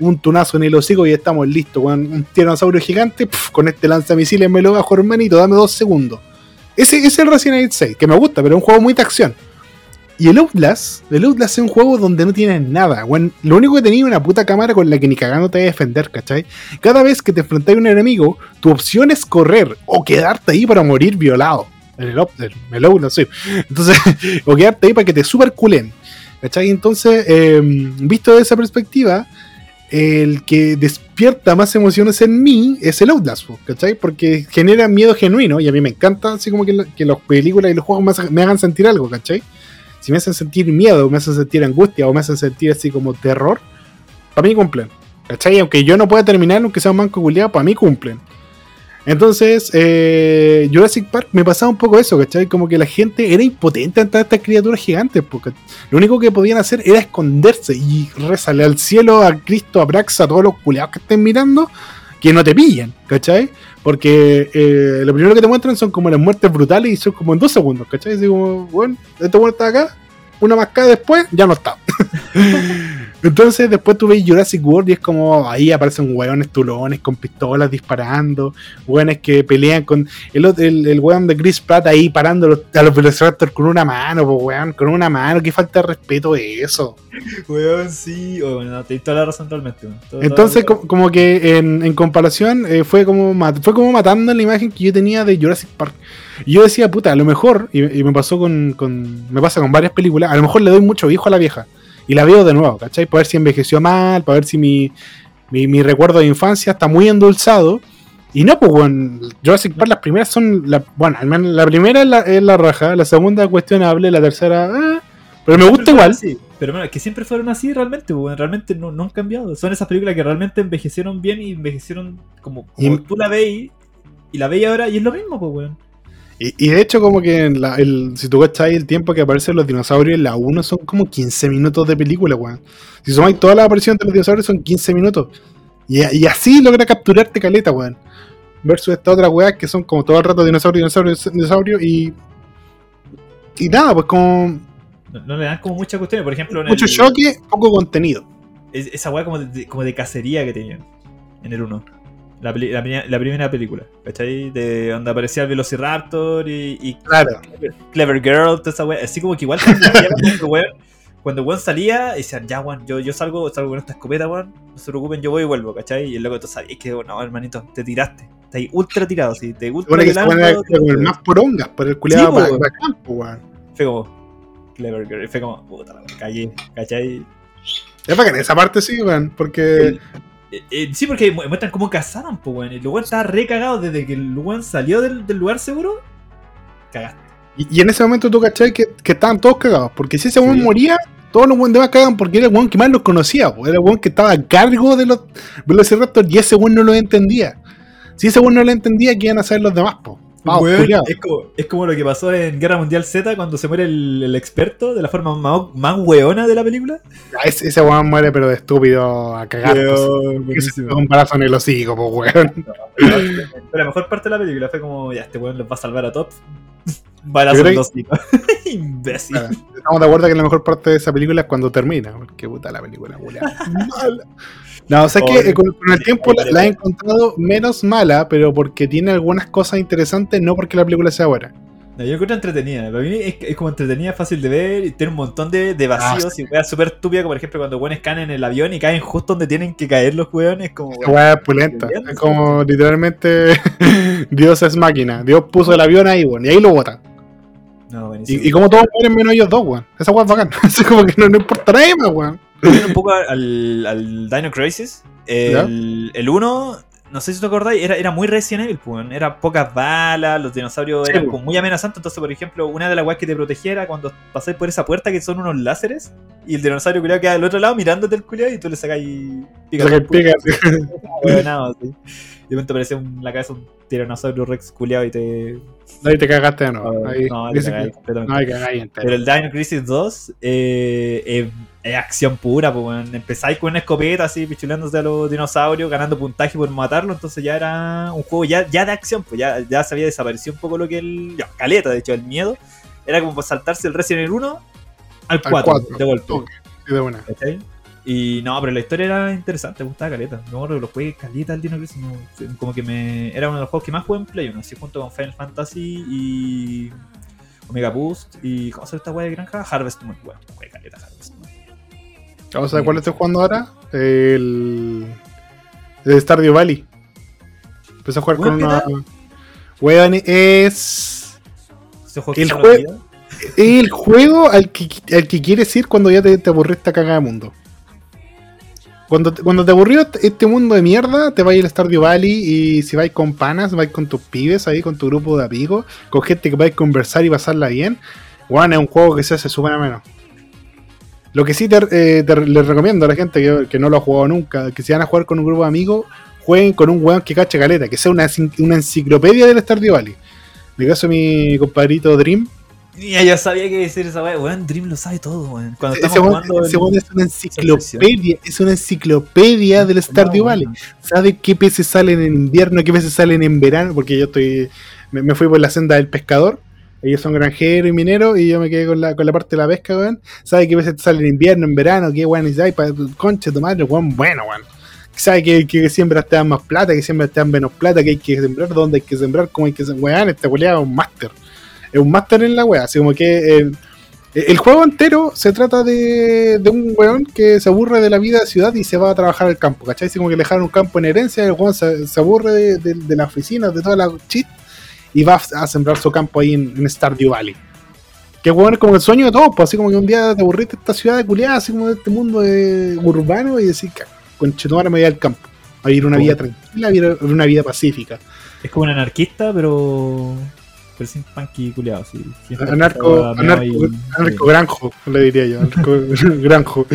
un tunazo en el hocico y estamos listos, weón. Un tiranosaurio gigante, pf, con este lanzamisiles me lo bajo hermanito, dame dos segundos. Ese, es el Resident Evil 6, que me gusta, pero es un juego muy de acción. Y el Outlast, el Outlast es un juego donde no tienes nada, weón. Lo único que tenía es una puta cámara con la que ni cagando te vas a defender, ¿cachai? Cada vez que te enfrentas a un enemigo, tu opción es correr o quedarte ahí para morir violado. En el, Out- el, Outlast, sí. Entonces, o quedarte ahí para que te superculen. ¿Cachai? Entonces, eh, visto de esa perspectiva, el que despierta más emociones en mí es el Outlast, ¿cachai? Porque genera miedo genuino y a mí me encanta así como que, la- que las películas y los juegos me hagan sentir algo, ¿cachai? Si me hacen sentir miedo, me hacen sentir angustia o me hacen sentir así como terror, para mí cumplen. ¿Cachai? Aunque yo no pueda terminar, aunque sea un manco culiado, para mí cumplen. Entonces, eh, Jurassic Park me pasaba un poco eso, ¿cachai? Como que la gente era impotente ante estas criaturas gigantes, porque lo único que podían hacer era esconderse y rezarle al cielo, a Cristo, a Brax, a todos los culeados que estén mirando, que no te pillen, ¿cachai? Porque eh, lo primero que te muestran son como las muertes brutales y son como en dos segundos, ¿cachai? Así como, bueno, este bueno está acá, una más acá después, ya no está. Entonces después tú ves Jurassic World y es como ahí aparecen hueones tulones con pistolas disparando, hueones que pelean con el, el, el weón de Chris Pratt ahí parando a los Velociraptors con una mano, pues weón, con una mano, qué falta de respeto eso. Weón, sí, oh, bueno, te toda la razón totalmente. Entonces como, como, que en, en comparación eh, fue, como fue como matando la imagen que yo tenía de Jurassic Park. Y yo decía, puta, a lo mejor, y, y me pasó con, con, me pasa con varias películas, a lo mejor le doy mucho viejo a la vieja y la veo de nuevo, ¿cachai? Para ver si envejeció mal, para ver si mi, mi, recuerdo de infancia está muy endulzado. Y no, pues, bueno, Jurassic Park, las primeras son. La, bueno, al menos la primera es la, es la raja, la segunda cuestionable, la tercera. Ah, pero me gusta igual. Sí, pero bueno, que siempre fueron así realmente, pues, realmente no, no, han cambiado. Son esas películas que realmente envejecieron bien y envejecieron como, como tú la veis y la veis ahora y es lo mismo, pues, weón. Y, de hecho, como que el, si tú ahí el tiempo que aparecen los dinosaurios en la 1 son como 15 minutos de película, weón. Si sumáis toda la aparición de los dinosaurios son 15 minutos. Y, así logra capturarte caleta, weón. Versus esta otra weá que son como todo el rato dinosaurio, dinosaurio, dinosaurio y. Y nada, pues como. No, le dan como mucha cuestión, por ejemplo. Mucho choque, poco contenido. esa weá como de, como de cacería que tenían en el 1. La, la, primera película, ¿cachai? De donde aparecía el Velociraptor y, y claro. Clever Girl, toda esa wea. Así como que igual cuando el weón salía, decían, ya weón, yo, yo salgo, salgo con esta escopeta, weón, no se preocupen, yo voy y vuelvo, ¿cachai? Y el loco, tú sabes que, no, hermanito, te tiraste. Estás ahí ultra tirado, sí, te ultra tirado. como el más porongas, por el culiado para, el campo, weón. Fue como, Clever Girl, fue como, puta, callé, ¿cachai? Es para que en esa parte sí, weón, porque... Eh, eh, sí, porque muestran cómo cazaron, pues, weón. El lugar estaba re cagado desde que el lugar salió del, lugar seguro. Cagaste. Y, en ese momento tú cachai que, que estaban todos cagados. Porque si ese weón moría, todos los weones demás cagaban porque era el weón que más los conocía. Era el weón que estaba a cargo de los Velociraptors y ese weón no lo entendía. Si ese weón no lo entendía, ¿qué iban a hacer los demás, po? Es, como, lo que pasó en Guerra Mundial Z cuando se muere el, experto de la forma más, más weona de la película. Ese, weón muere, pero de estúpido a cagar. Un balazo en el hocico, pues weón. la mejor parte de la película fue como, ya, este weón los va a salvar a todos. Balazo en el hocico. Imbécil. Estamos de acuerdo que la mejor parte de esa película es cuando termina. Porque puta la película, Mala. No, o sea que con, el tiempo la, he encontrado menos mala, pero porque tiene algunas cosas interesantes, no porque la película sea buena. No, yo encuentro entretenida. Para mí es, como entretenida, fácil de ver y tiene un montón de, de vacíos ah, y weas súper estúpidas, como por ejemplo cuando weones caen en el avión y caen justo donde tienen que caer los weones. Como, wea, pulenta. Es como literalmente Dios es máquina. Dios puso el avión ahí, weón, y ahí lo botan. No, y, y, como todos mueren menos ellos dos, weón. Esa weá es bacán. es como que no, no importa nada más, weón un poco al, al Dino Crisis. El, el 1, no sé si te acordáis, era, era muy Resident Evil, pues, era pocas balas, los dinosaurios eran como muy amenazantes. Entonces, por ejemplo, una de las weas que te protegía era cuando pasáis por esa puerta que son unos láseres y el dinosaurio culiado queda al otro lado mirándote el culiado y tú le sacáis pica. pica, Y de repente aparece la cabeza un tiranosaurio rex culiado y te. No, y te cagaste no. Ahí, no, te cagáis Pero el Dino Crisis 2 eh, es acción pura, pues empezáis con una escopeta así, pichulándose a los dinosaurios, ganando puntaje por matarlo, entonces ya era un juego ya, ya de acción, pues ya, ya se había desaparecido un poco lo que el. Ya, caleta, de hecho, el miedo. Era como saltarse el Resident Evil 1 al 4, de golpe. de buena. Y no, pero la historia era interesante, me gustaba caleta. No, los jugué caleta el Dino Crisis, como que me. Era uno de los juegos que más jugué en Play 1, así junto con Final Fantasy y. Omega Boost y. ¿Cómo se llama esta weá de granja? Harvest Moon. Bueno, jugué caleta Harvest Moon. Vamos a ver cuál estoy jugando ahora. El. El Stardew Valley. Empecé a jugar con una. Weón, es. El, juego el juego al que, al que quieres ir cuando ya te, te aburriste esta cagada de mundo. Cuando, cuando te aburrió este mundo de mierda, te vas al Stardew Valley y si vais con panas, vais con tus pibes ahí, con tu grupo de amigos, con gente que vais a conversar y pasarla bien, bueno, es un juego que se hace súper menos. Lo que sí te, eh, les recomiendo a la gente que, no lo ha jugado nunca, que si van a jugar con un grupo de amigos, jueguen con un weón que cacha caleta, que sea una, una enciclopedia del Stardew Valley. Me caso mi compadrito Dream. Ya, ya sabía que decir esa weá, weón, Dream lo sabe todo, weón. Cuando Ese estamos jugando ese el- es una enciclopedia, es una enciclopedia del Stardew No, Valley. Sabe qué peces salen en invierno, qué peces salen en verano, porque yo estoy. Me, me fui por la senda del pescador. Ellos son granjeros y mineros, y yo me quedé con la, con la parte de la pesca, weón. Sabe qué veces salen en invierno, en verano, qué weón, y concha tu madre, weón, bueno, weón. Sabe que, que siembras te dan más plata, que siembras te dan menos plata, que hay que sembrar, dónde hay que sembrar, cómo hay que sembrar. Weón, esta weá es un máster. Es un máster en la weá, así como que. eh, el juego entero se trata de, de un weón que se aburre de la vida de ciudad y se va a trabajar al campo, ¿cachai? Así como que le dejaron un campo en herencia, el weón se, se aburre de, de, de las oficinas, de toda la chit, y va a sembrar su campo ahí en, en Stardew Valley. Que weón es como el sueño de todos, pues así como que un día te aburriste de esta ciudad de culiada, así como de este mundo eh, urbano, y decís, con Chetumara me voy al campo, a vivir una vida tranquila, a vivir una vida pacífica. Es como un anarquista, pero. Pero sin punky culiado, sí. Anarco, anarco, granjo, le diría yo. Anarco granjo.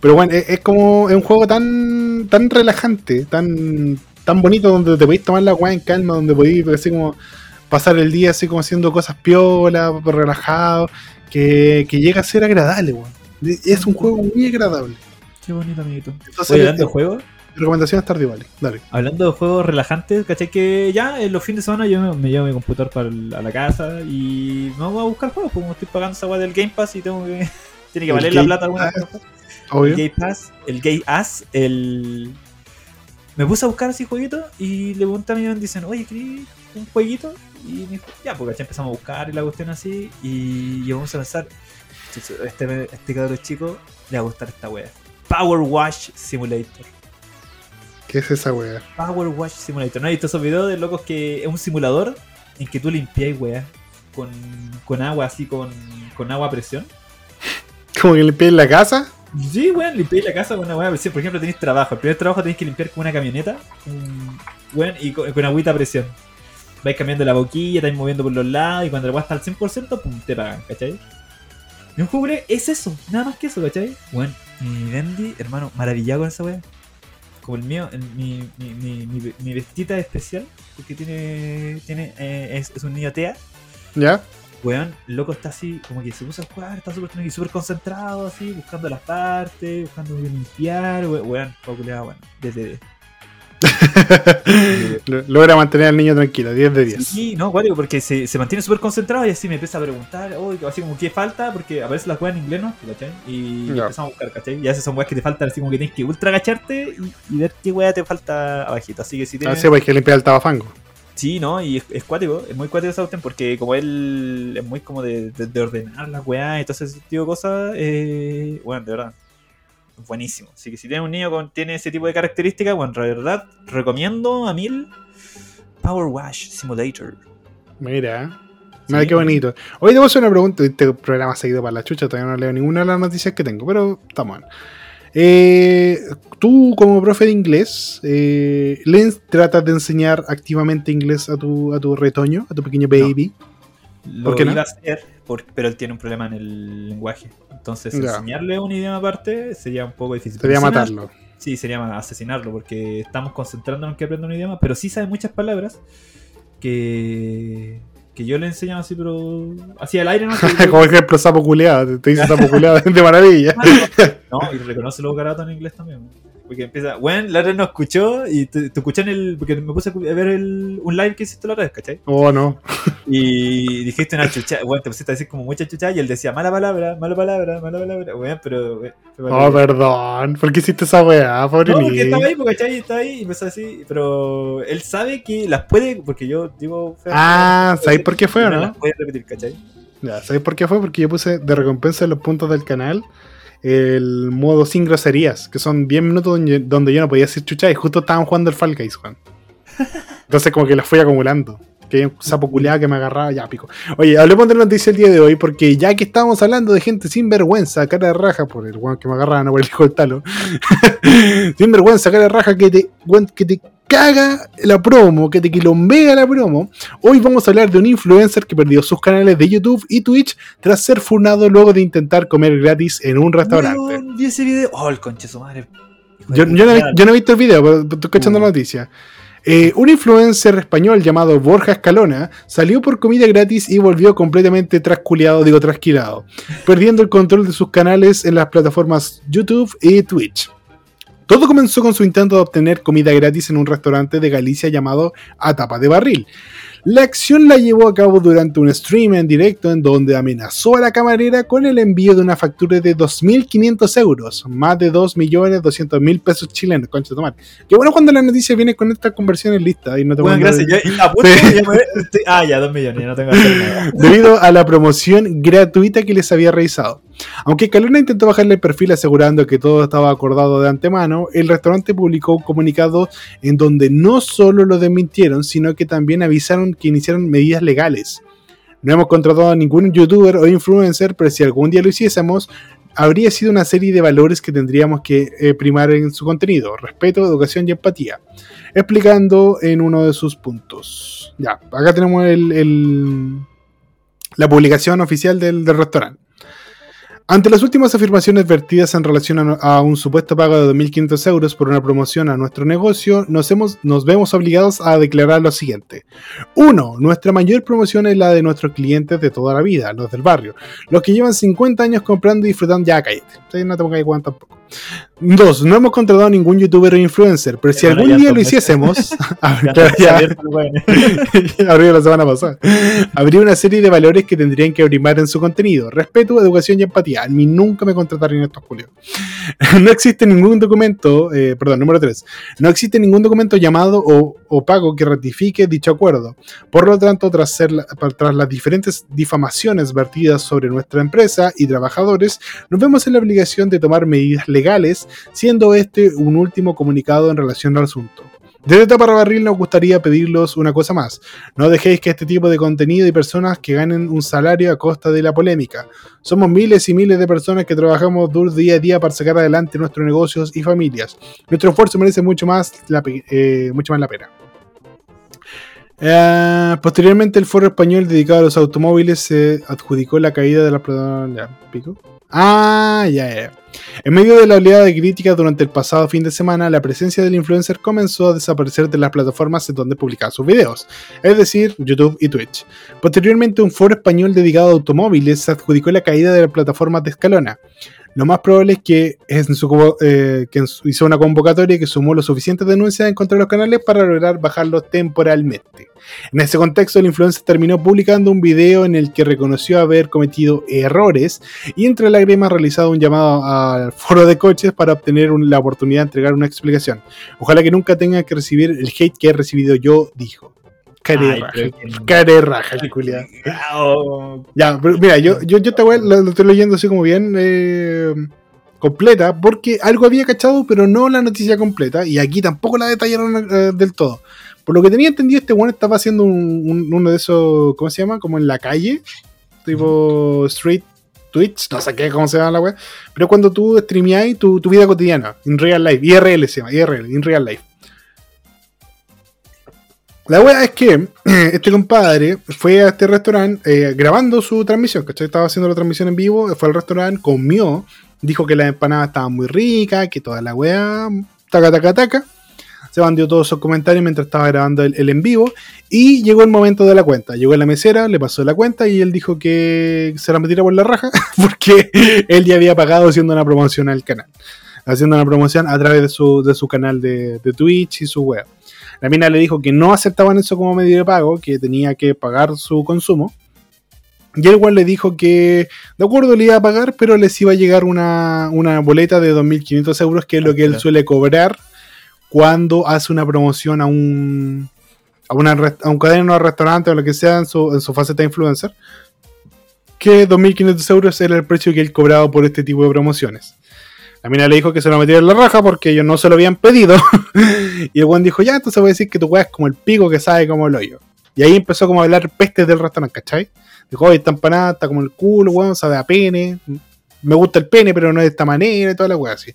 Pero bueno, es, es como es un juego tan tan relajante, tan tan bonito donde te podéis tomar la weá en calma, donde podéis así como pasar el día así como haciendo cosas piola, relajado, que, que llega a ser agradable, weón. Es un juego muy agradable. Qué bonito, amiguito. Entonces, Oye, hablando de eh, juegos, recomendación Stardew Valley, dale. hablando de juegos relajantes, ¿cachai? Que ya en los fines de semana yo me, me llevo mi computador para el- a la casa y me voy a buscar juegos, como estoy pagando esa weá del Game Pass y tengo que. Tiene que El valer la plata alguna Pass. cosa. El Game Pass, el Game Ass, el. Me puse a buscar así jueguitos y le pregunté a mi amigo, dicen, oye, ¿querés un jueguito? Y me dijo, ya, porque ya empezamos a buscar y la cuestión así. Y yo vamos a pensar, "Chucho, este, este cabrón chico le va a gustar esta wea. Power Wash Simulator. ¿Qué es esa weá? Power Wash Simulator. ¿No has visto esos videos de locos que es un simulador en que tú limpias, weá, con, con agua así, con, con agua a presión? Como que limpié la casa. Sí, weón, limpiáis la casa con una weá a presión. Por ejemplo, tenéis trabajo. El primer trabajo tenéis que limpiar con una camioneta, un- weón, y con, con agüita a presión. Vais cambiando la boquilla, estáis moviendo por los lados, y cuando la weá está al 100%, pum, te pagan, ¿cachai? Y un juego es eso, nada más que eso, ¿cachai? Weón, mi Bendy, hermano, maravillado con esa weá. Como el mío, el- mi, mi, mi, mi, mi vestita especial, porque tiene, tiene eh, es, es un niño TEA. ¿Ya? Weón, el loco está así, como que se puso a jugar, está súper súper concentrado, así, buscando las partes, buscando limpiar, we- weón, culiao, bueno, desde Logra mantener al niño tranquilo, 10 de 10. Sí, no, cuático, porque se, se mantiene súper concentrado y así me empieza a preguntar, oh, así como, ¿qué falta? Porque aparecen las weas en inglés, ¿no? ¿Cachai? Y empezamos a buscar, ¿cachai? Y esas son weas que te faltan, así como que tienes que ultra agacharte y, y ver qué wea te falta abajito. Así que si Ah, tienes... sí, pues que limpiar el tabafango. Sí, ¿no? Y es, es cuático, es muy cuático esa cuestión porque como él es muy como de, de- de ordenar las weas y todo ese tipo de cosas, eh, bueno, de verdad, buenísimo. Así que si tienes un niño con tiene ese tipo de características, bueno, de verdad, recomiendo a mil Power Wash Simulator. Mira. Sí. Mira qué bonito. Hoy te voy a hacer una pregunta. Este programa ha ido para la chucha. Todavía no leo ninguna de las noticias que tengo, pero estamos bien. Eh, tú, como profe de inglés, eh, ¿le ens- tratas de enseñar activamente inglés a tu, a tu retoño, a tu pequeño baby? Lo ¿Por qué no? iba a hacer, por- pero él tiene un problema en el lenguaje. Entonces, Ya. enseñarle un idioma aparte sería un poco difícil. Sería matarlo. Sí, sería asesinarlo, porque estamos concentrándonos en que aprenda un idioma, pero sí sabe muchas palabras que, que yo le enseñaba así, pero así al aire, ¿no? Como ejemplo, sapo culeado. Te, dice sapo culeado de maravilla. no, y reconoce los garabatos en inglés también. Porque empieza, bueno, la otra nos escuchó y te, te escuché en el. Porque me puse a ver el, un live que hiciste la otra vez, ¿cachai? Oh, no. Y dijiste una chucha, bueno, te pusiste a decir como mucha chucha y él decía mala palabra, mala palabra, mala palabra, weón, pero. weón, Oh, perdón. ¿Por qué hiciste esa weá, pobre No, porque estaba ahí, porque ¿cachai? Estaba ahí y empezó así, pero él sabe que las puede, porque yo digo... feo, Ah, ¿sabéis por qué fue o no? Las puede repetir, ¿cachai? Ya, ¿sabéis por qué fue? Porque yo puse de recompensa en los puntos del canal el modo sin groserías, que son 10 minutos donde, donde yo no podía decir chucha y justo estaban jugando el Fall Guys, Juan. Entonces como que las fui acumulando. Que hay un sapo culeado que me agarraba, ya pico. Oye, hablemos de la noticia el día de hoy, porque ya que estábamos hablando de gente sin vergüenza, cara de raja, por el weón que me agarraba, no por el hijo del talo. sin vergüenza, cara de raja, que te, que te caga la promo, que te quilombea la promo. Hoy vamos a hablar de un influencer que perdió sus canales de YouTube y Twitch tras ser funado luego de intentar comer gratis en un restaurante. Vi ese video. Oh, el conche su madre. Yo, yo no, he- yo no he visto el video, pero estoy escuchando la noticia. Eh, un influencer español llamado Borja Escalona salió por comida gratis y volvió completamente trasculeado, digo trasquilado, perdiendo el control de sus canales en las plataformas YouTube y Twitch. Todo comenzó con su intento de obtener comida gratis en un restaurante de Galicia llamado A Tapa de Barril. La acción la llevó a cabo durante un stream en directo en donde amenazó a la camarera con el envío de una factura de 2.500 euros, más de 2.200.000 pesos chilenos, concha madre. Qué bueno cuando la noticia viene con estas conversiones listas y no te Bueno, gracias. Yo, y Sí. ya me- ah, ya, dos millones, ya no tengo que hacer nada. debido a la promoción gratuita que les había realizado. Aunque Escalona intentó bajarle el perfil asegurando que todo estaba acordado de antemano, el restaurante publicó un comunicado en donde no solo lo desmintieron, sino que también avisaron que iniciaron medidas legales. No hemos contratado a ningún youtuber o influencer, pero si algún día lo hiciésemos, habría sido una serie de valores que tendríamos que eh, primar en su contenido, respeto, educación y empatía, explicando en uno de sus puntos. Ya, acá tenemos el- la publicación oficial del restaurante. Ante las últimas afirmaciones vertidas en relación a, un supuesto pago de 2.500 euros por una promoción a nuestro negocio, nos, hemos, nos vemos obligados a declarar lo siguiente. 1. Nuestra mayor promoción es la de nuestros clientes de toda la vida, los del barrio, los que llevan 50 años comprando y disfrutando. Ya, cállate. No te pongas tampoco. 2. No hemos contratado a ningún youtuber o influencer, pero si Bueno, algún día lo hiciésemos... Habría la semana pasada. Habría una serie de valores que tendrían que primar en su contenido: respeto, educación y empatía. A mí nunca me contrataron estos culios. No existe ningún documento, eh, perdón, número 3. No existe ningún documento llamado o, o pago que ratifique dicho acuerdo. Por lo tanto, tras, ser la- tras las diferentes difamaciones vertidas sobre nuestra empresa y trabajadores, nos vemos en la obligación de tomar medidas legales, siendo este un último comunicado en relación al asunto. Desde Tapa Barril nos gustaría pedirlos una cosa más. No dejéis que este tipo de contenido y personas que ganen un salario a costa de la polémica. Somos miles y miles de personas que trabajamos duro día a día para sacar adelante nuestros negocios y familias. Nuestro esfuerzo merece mucho más la, eh, mucho más la pena. Eh, posteriormente, el foro español dedicado a los automóviles se adjudicó la caída de la. ¿pico? Ah, ya. En medio de la oleada de críticas durante el pasado fin de semana, la presencia del influencer comenzó a desaparecer de las plataformas en donde publicaba sus videos, es decir, YouTube y Twitch. Posteriormente, un foro español dedicado a automóviles se adjudicó la caída de las plataformas de Escalona. Lo más probable es que, en su eh, hizo una convocatoria que sumó lo suficientes denuncias en contra de los canales para lograr bajarlos temporalmente. En ese contexto, el influencer terminó publicando un video en el que reconoció haber cometido errores y entre lágrimas realizado un llamado al foro de coches para obtener la oportunidad de entregar una explicación. Ojalá que nunca tenga que recibir el hate que he recibido yo, dijo. Care Ay, raja, raja. Oh, Ya, pero mira, yo, yo, yo la, la estoy leyendo así como bien eh, completa, porque algo había cachado, pero no la noticia completa, y aquí tampoco la detallaron eh, del todo. Por lo que tenía entendido, este weón estaba haciendo un- un- uno de esos, ¿cómo se llama? Como en la calle, tipo street Twitch, no sé qué, cómo se llama la weá, pero cuando tú streameáis tu, tu vida cotidiana, in real life, IRL se llama, IRL, in real life. La wea es que este compadre fue a este restaurante eh, grabando su transmisión, ¿cachai? Estaba haciendo la transmisión en vivo, fue al restaurante, comió, dijo que la empanada estaba muy rica, que toda la wea, taca, taca, taca. Se bandió todos sus comentarios mientras estaba grabando el, en vivo. Y llegó el momento de la cuenta. Llegó la mesera, le pasó la cuenta y él dijo que se la metiera por la raja porque él ya había pagado haciendo una promoción al canal. Haciendo una promoción a través de su, de su canal de, de Twitch y su web. La mina le dijo que no aceptaban eso como medio de pago, que tenía que pagar su consumo. Y el weón le dijo que de acuerdo le iba a pagar, pero les iba a llegar una, una boleta de 2.500 euros, que es lo que él suele cobrar cuando hace una promoción a un a, una, a un cadena o restaurante o lo que sea en su, en su faceta de influencer. Que 2.500 euros era el precio que él cobraba por este tipo de promociones. La mina le dijo que se lo metiera en la raja porque ellos no se lo habían pedido. y el weón dijo, ya, entonces voy a decir que tu weá es como el pico que sabe como el hoyo. Y ahí empezó como a hablar pestes del restaurante, ¿cachai? Dijo, oye, esta empanada está como el culo, weón, sabe a pene. Me gusta el pene, pero no de esta manera y toda la weá así.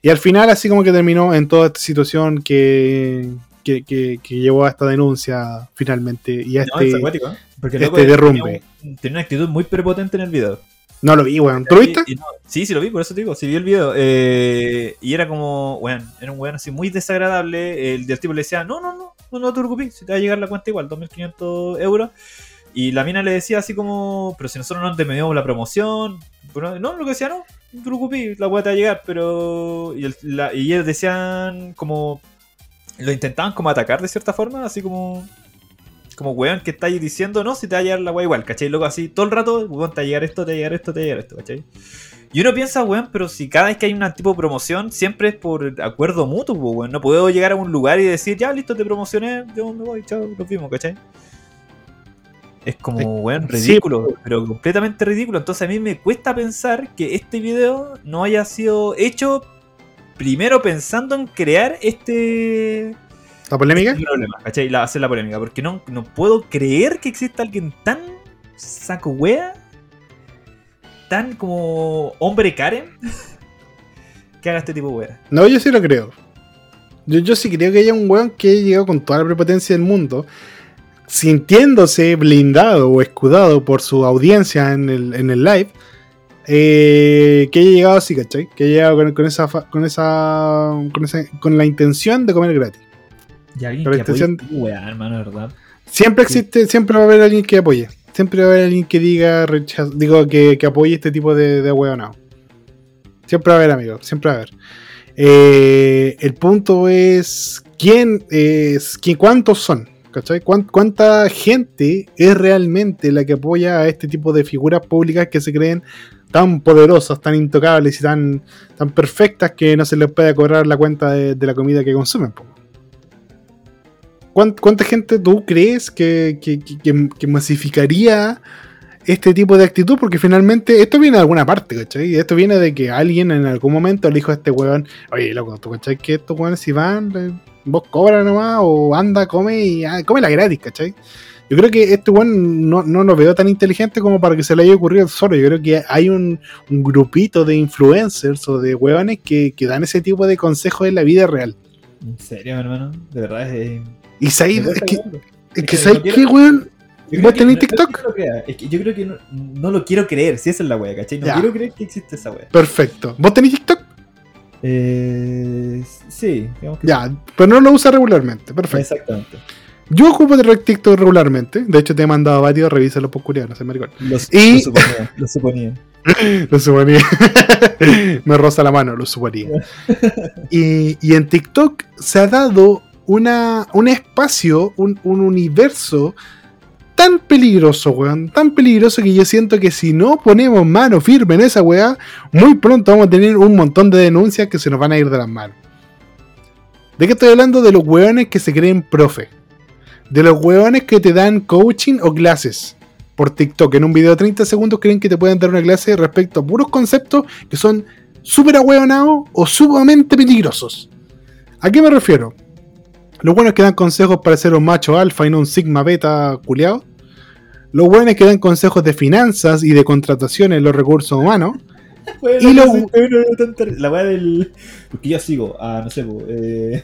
Y al final, así como que terminó en toda esta situación que, que, que- que llevó a esta denuncia finalmente y a No, es este, acuático, ¿eh? Porque este derrumbe. Tenía, un- tenía una actitud muy prepotente en el video. No lo vi, weón. ¿Tú lo viste? No- sí, sí lo vi, por eso te digo, sí vi el video. Eh, y era como, weón, era un weón así muy desagradable. El del tipo le decía, no, no, no, no, no te preocupes, si te va a llegar la cuenta igual, 2.500 euros. Y la mina le decía así como, pero si nosotros no te medimos la promoción. Pero no, lo que decía, no, no te preocupes, la weá te va a llegar, pero... Y, el- la- y ellos decían como... Lo intentaban como atacar de cierta forma, así como... Como weón que estáis diciendo, no, si te va a llegar la weá igual, ¿cachai? Luego así, todo el rato, weón, te va a llegar esto, te va a llegar esto, te va a llegar esto, ¿cachai? Y uno piensa, weón, pero si cada vez que hay una tipo de promoción, siempre es por acuerdo mutuo, weón. No puedo llegar a un lugar y decir, ya, listo, te promocioné, yo me voy, chao, nos vimos, ¿cachai? Es como, weón, Sí, ridículo, pero completamente ridículo. Entonces a mí me cuesta pensar que este video no haya sido hecho primero pensando en crear este, ¿La polémica? este problema, ¿cachai? La, hacer la polémica, porque no, no puedo creer que exista alguien tan saco wea, tan como hombre Karen, que haga este tipo de wea. No, yo sí lo creo. Yo, yo sí creo que haya un weón que haya llegado con toda la prepotencia del mundo, sintiéndose blindado o escudado por su audiencia en el, en el live, eh, que haya llegado así, ¿cachai? Que haya llegado con, con esa, con, esa, con esa- con la intención de comer gratis. Y alguien Pero que apoye intención- esta wea, hermano, ¿verdad? Siempre Sí. existe, siempre va a haber alguien que apoye. Siempre va a haber alguien que diga, rechazo, digo, que, que apoye este tipo de, de. Siempre va a haber, amigos, siempre va a haber. Eh, el punto es quién es, quién, cuántos son, ¿cachai? ¿Cuán- ¿Cuánta gente es realmente la que apoya a este tipo de figuras públicas que se creen tan poderosas, tan intocables y tan, tan perfectas que no se les puede cobrar la cuenta de, de la comida que consumen? ¿Cuán- ¿Cuánta gente tú crees que, que- que- masificaría este tipo de actitud? Porque finalmente esto viene de alguna parte, ¿cachai? Esto viene de que alguien en algún momento le dijo a este weón, oye, loco, ¿tú cachai que estos weones si van, eh, vos cobra nomás o anda, come y ah, come la gratis, ¿cachai? Yo creo que este weón no, no lo veo tan inteligente como para que se le haya ocurrido solo. Yo creo que hay un, un grupito de influencers o de weones que, que dan ese tipo de consejos en la vida real. En serio, hermano, de verdad es... Y me es que, es que ¿sabes qué, weón? ¿Vos tenés TikTok? no es que yo creo que no, no lo quiero creer, si esa es la wea, ¿cachai? No Ya. quiero creer que existe esa wea. Perfecto. ¿Vos tenés TikTok? Eh, sí, digamos que Ya, pero no lo usa regularmente. Perfecto. Exactamente. Yo ocupo de TikTok regularmente. De hecho, te he mandado varios, revísalo por curioso, no sé, maricón. Lo, Y- lo suponía, lo suponía. Lo suponía. Me roza la mano, lo suponía. Y, y en TikTok se ha dado una, un espacio, un, un universo tan peligroso, weón. Tan peligroso que yo siento que si no ponemos mano firme en esa weá, muy pronto vamos a tener un montón de denuncias que se nos van a ir de las manos. ¿De qué estoy hablando? De los weones que se creen profe. De los weones que te dan coaching o clases por TikTok. En un video de 30 segundos creen que te pueden dar una clase respecto a puros conceptos que son súper ahueonados o sumamente peligrosos. ¿A qué me refiero? Los buenos que dan consejos para ser un macho alfa y no un sigma beta culiado. Los buenos que dan consejos de finanzas y de contratación en los recursos humanos. Bueno, Y lo- La weá del. Porque yo sigo, ah, no sé, eh.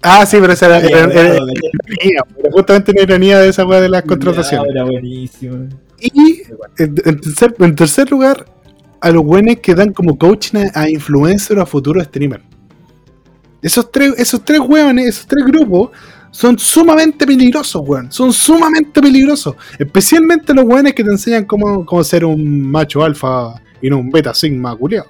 Ah, sí, pero esa era, era- era- era Culeado, justamente la ironía de esa weá de las contrataciones. Culeado, Era buenísimo. Y en, tercer, en tercer lugar, a los buenos que dan como coaching a, a influencers o a futuros streamers. Esos tres, esos tres hueones, esos tres grupos, son sumamente peligrosos, weón. Son sumamente peligrosos. Especialmente los hueones que te enseñan cómo, cómo ser un macho alfa y no un beta sigma culiao.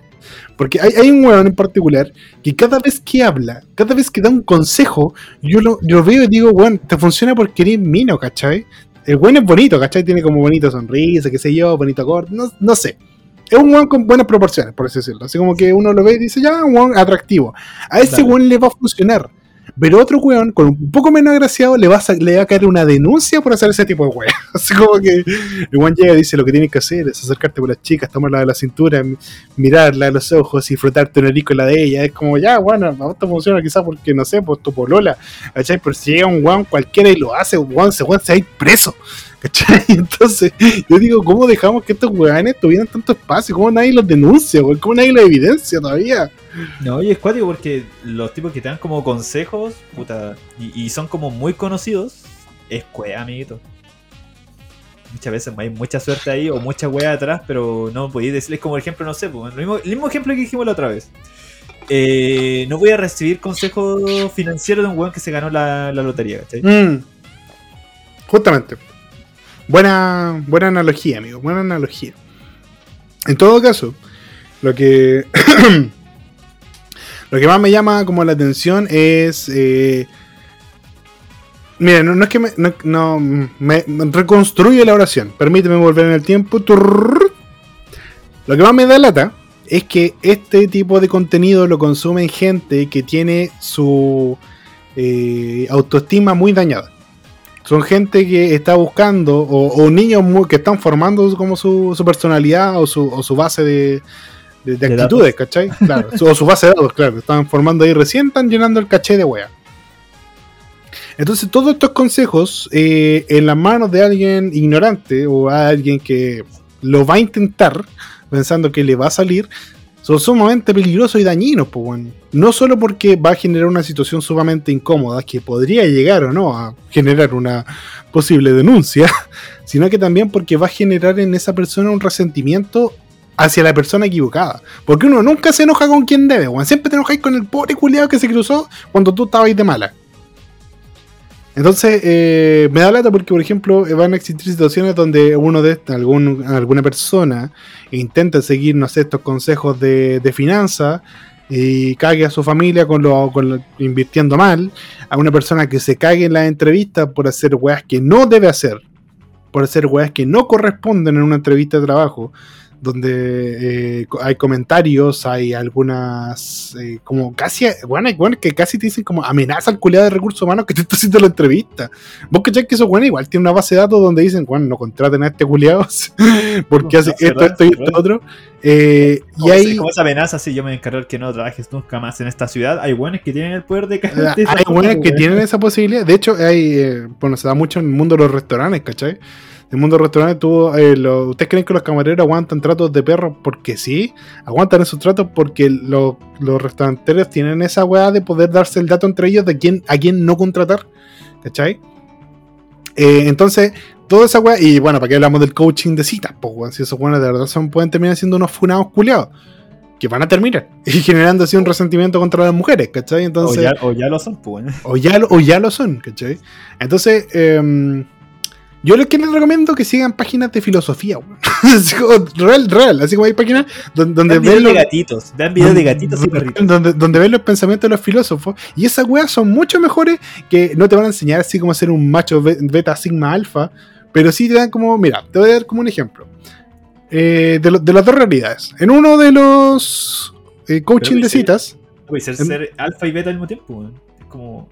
Porque hay, hay un hueón en particular que cada vez que habla, cada vez que da un consejo, yo lo, yo veo y digo, weón, te funciona porque eres mino, ¿cachai? El weón es bonito, ¿cachai? Tiene como bonita sonrisa, qué sé yo, bonito corte, no, no sé. Es un weón con buenas proporciones, por así decirlo. Así como que uno lo ve y dice, ya, un weón atractivo. A ese weón le va a funcionar. Pero otro weón, con un poco menos agraciado, le va, a, le va a caer una denuncia por hacer ese tipo de weón. Así como que el weón llega y dice, lo que tienes que hacer es acercarte con las chicas, tomarla de la cintura, mi- mirarla a los ojos y frotarte una la de ella. Es como, ya, bueno, a vos te funciona quizás porque, no sé, pues tu polola, ¿cachai? Pero si llega un weón cualquiera y lo hace, weón, ese weón se va a ir preso. ¿Cachai? Entonces, yo digo, ¿cómo dejamos que estos weones tuvieran tanto espacio? ¿Cómo nadie los denuncia, weón? ¿Cómo nadie los evidencia todavía? No, y es cuático porque los tipos que te dan como consejos, puta, y, y son como muy conocidos, es cuea, amiguito. muchas veces hay mucha suerte ahí o mucha wea atrás, pero no podéis decirles como ejemplo, no sé, pues, el, mismo, el mismo ejemplo que dijimos la otra vez. Eh, no voy a recibir consejo financiero de un weón que se ganó la, la lotería, ¿cachai? Mm. Justamente. Buena, buena analogía, amigo. Buena analogía. En todo caso, lo que. lo que más me llama como la atención es. Eh, mira, no, es que me. No, me reconstruye la oración. Permíteme volver en el tiempo. Lo que más me da lata es que este tipo de contenido lo consumen gente que tiene su eh, autoestima muy dañada. Son gente que está buscando, o, o niños muy- que están formando como su, su personalidad o su, o su base de, de- de De actitudes, ¿cachai? Claro, su- o su base de datos, claro. Están formando ahí recién, están llenando el caché de wea. Entonces, todos estos consejos eh, en las manos de alguien ignorante o a alguien que lo va a intentar pensando que le va a salir, son sumamente peligrosos y dañinos, pues, weón. No solo porque va a generar una situación sumamente incómoda que podría llegar o no a generar una posible denuncia, sino que también porque va a generar en esa persona un resentimiento hacia la persona equivocada. Porque uno nunca se enoja con quien debe, weón. Siempre te enojáis con el pobre culiado que se cruzó cuando tú estabas de mala. Entonces, eh, me da lata porque, por ejemplo, van a existir situaciones donde uno de algún, alguna persona intenta seguir, no sé, estos consejos de, de finanzas y cague a su familia con lo, con lo- invirtiendo mal, a una persona que se cague en la entrevista por hacer weas que no debe hacer, por hacer weas que no corresponden en una entrevista de trabajo, donde eh, hay comentarios, hay algunas, eh, como casi, bueno, hay weones que casi te dicen como amenaza al culiado de recursos humanos que te está haciendo la entrevista. Vos cachai que esos weones igual tienen una base de datos donde dicen, bueno, no contraten a este culiado porque hace esto, verdad, esto y esto otro. Eh, y hay, como esa amenaza, si yo me encargo que no trabajes nunca más en esta ciudad, hay buenos que tienen el poder de esa hay buenas que tienen esa posibilidad. De hecho, hay, eh, bueno, se da mucho en el mundo de los restaurantes, ¿cachai? El mundo de los restaurantes, tú, eh, lo- ¿ustedes creen que los camareros aguantan tratos de perro porque sí? Aguantan esos tratos porque lo- los restauranteros tienen esa weá de poder darse el dato entre ellos de quién, a quién no contratar, ¿cachai? Eh, entonces, toda esa weá, y bueno, ¿para qué hablamos del coaching de citas? Pues, weón, si esos weones de verdad son, pueden terminar siendo unos funados culiados. Que van a terminar. Y generando así un resentimiento contra las mujeres, ¿cachai? Entonces, o, ya, o ya lo son, pues. o ya, o ya lo son, ¿cachai? Entonces, em, yo les que les recomiendo que sigan páginas de filosofía, weón. Real, real, así como hay páginas donde, donde videos ven de los, gatitos, vean videos de gatitos y donde, perritos. donde, donde ven los pensamientos de los filósofos, y esas weas son mucho mejores que no te van a enseñar así como ser un macho be- beta sigma alfa, pero sí te dan como, mira, te voy a dar como un ejemplo. Eh, de, lo- de las dos realidades. En uno de los eh, coaching de citas, Puede ser, ser alfa y beta al mismo tiempo, weón. Es como.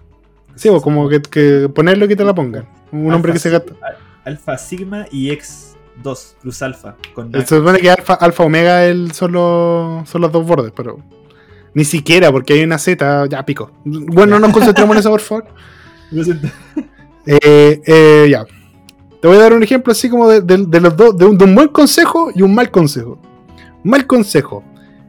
sí, o como que, que ponerlo y que te la pongan. Un alfa, hombre que se gasta. Alfa, sigma y x2 plus alfa. Con Se supone que alfa, alfa omega el, son, los, son los dos bordes, pero ni siquiera, porque hay una Z, ya pico. Bueno, no nos concentremos en eso, por favor. Eh, eh, ya. Te voy a dar un ejemplo así como de, de- de los dos, de un, de un buen consejo y un mal consejo. Mal consejo.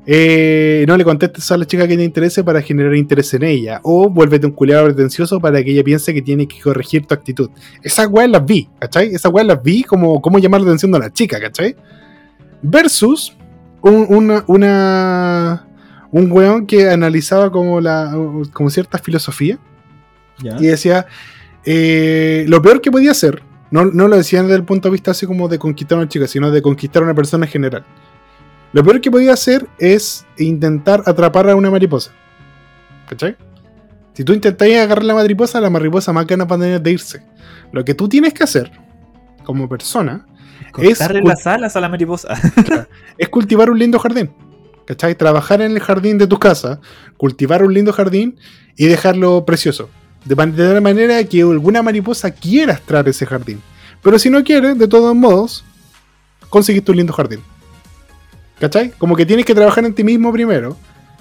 Eh, no le contestes a la chica que te interese para generar interés en ella. O vuélvete un culiado pretencioso para que ella piense que tiene que corregir tu actitud. Esas weas las vi, ¿cachai? Esas weas las vi como cómo llamar la atención de la chica, ¿cachai? Versus un, una, una- un weón que analizaba como, la, como cierta filosofía y decía, eh, lo peor que podía hacer, no, no lo decían desde el punto de vista así como de conquistar a una chica, sino de conquistar a una persona en general. Lo peor que podía hacer es intentar atrapar a una mariposa. ¿Cachai? Si tú intentas agarrar la mariposa, la mariposa más ganas va a tener de irse. Lo que tú tienes que hacer, como persona, Cortarle es- las alas a la mariposa. es cultivar un lindo jardín. ¿Cachai? Trabajar en el jardín de tu casa, cultivar un lindo jardín y dejarlo precioso. De tal manera que alguna mariposa quiera extraer ese jardín. Pero si no quiere, de todos modos, conseguiste un lindo jardín. ¿Cachai? Como que tienes que trabajar en ti mismo primero.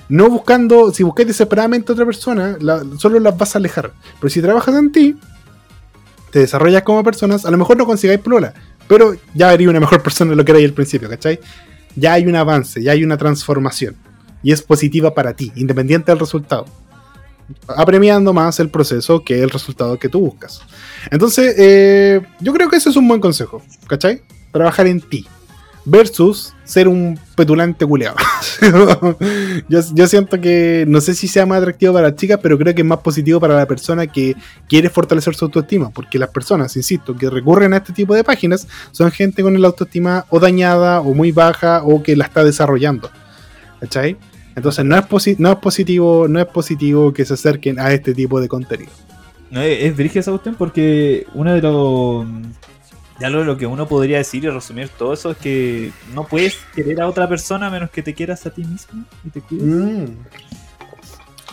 No buscando, si buscáis desesperadamente a otra persona, solo las vas a alejar. Pero si trabajas en ti, te desarrollas como personas, a lo mejor no consigáis plola, pero ya eres una mejor persona de lo que erais al principio, ¿cachai? Ya hay un avance, ya hay una transformación. Y es positiva para ti, independiente del resultado. apremiando más el proceso que el resultado que tú buscas. Entonces, eh, yo creo que ese es un buen consejo, ¿cachai? Trabajar en ti. Versus ser un petulante culeado. yo, siento que no sé si sea más atractivo para las chicas, pero creo que es más positivo para la persona que quiere fortalecer su autoestima. Porque las personas, insisto, que recurren a este tipo de páginas son gente con el autoestima o dañada o muy baja o que la está desarrollando. ¿Cachai? Entonces no es, posi- no es positivo, no es positivo que se acerquen a este tipo de contenido. Es, es esa cuestión porque uno de los. Ya lo, lo que uno podría decir y resumir todo eso es que no puedes querer a otra persona menos que te quieras a ti mismo y te cuides. Mm.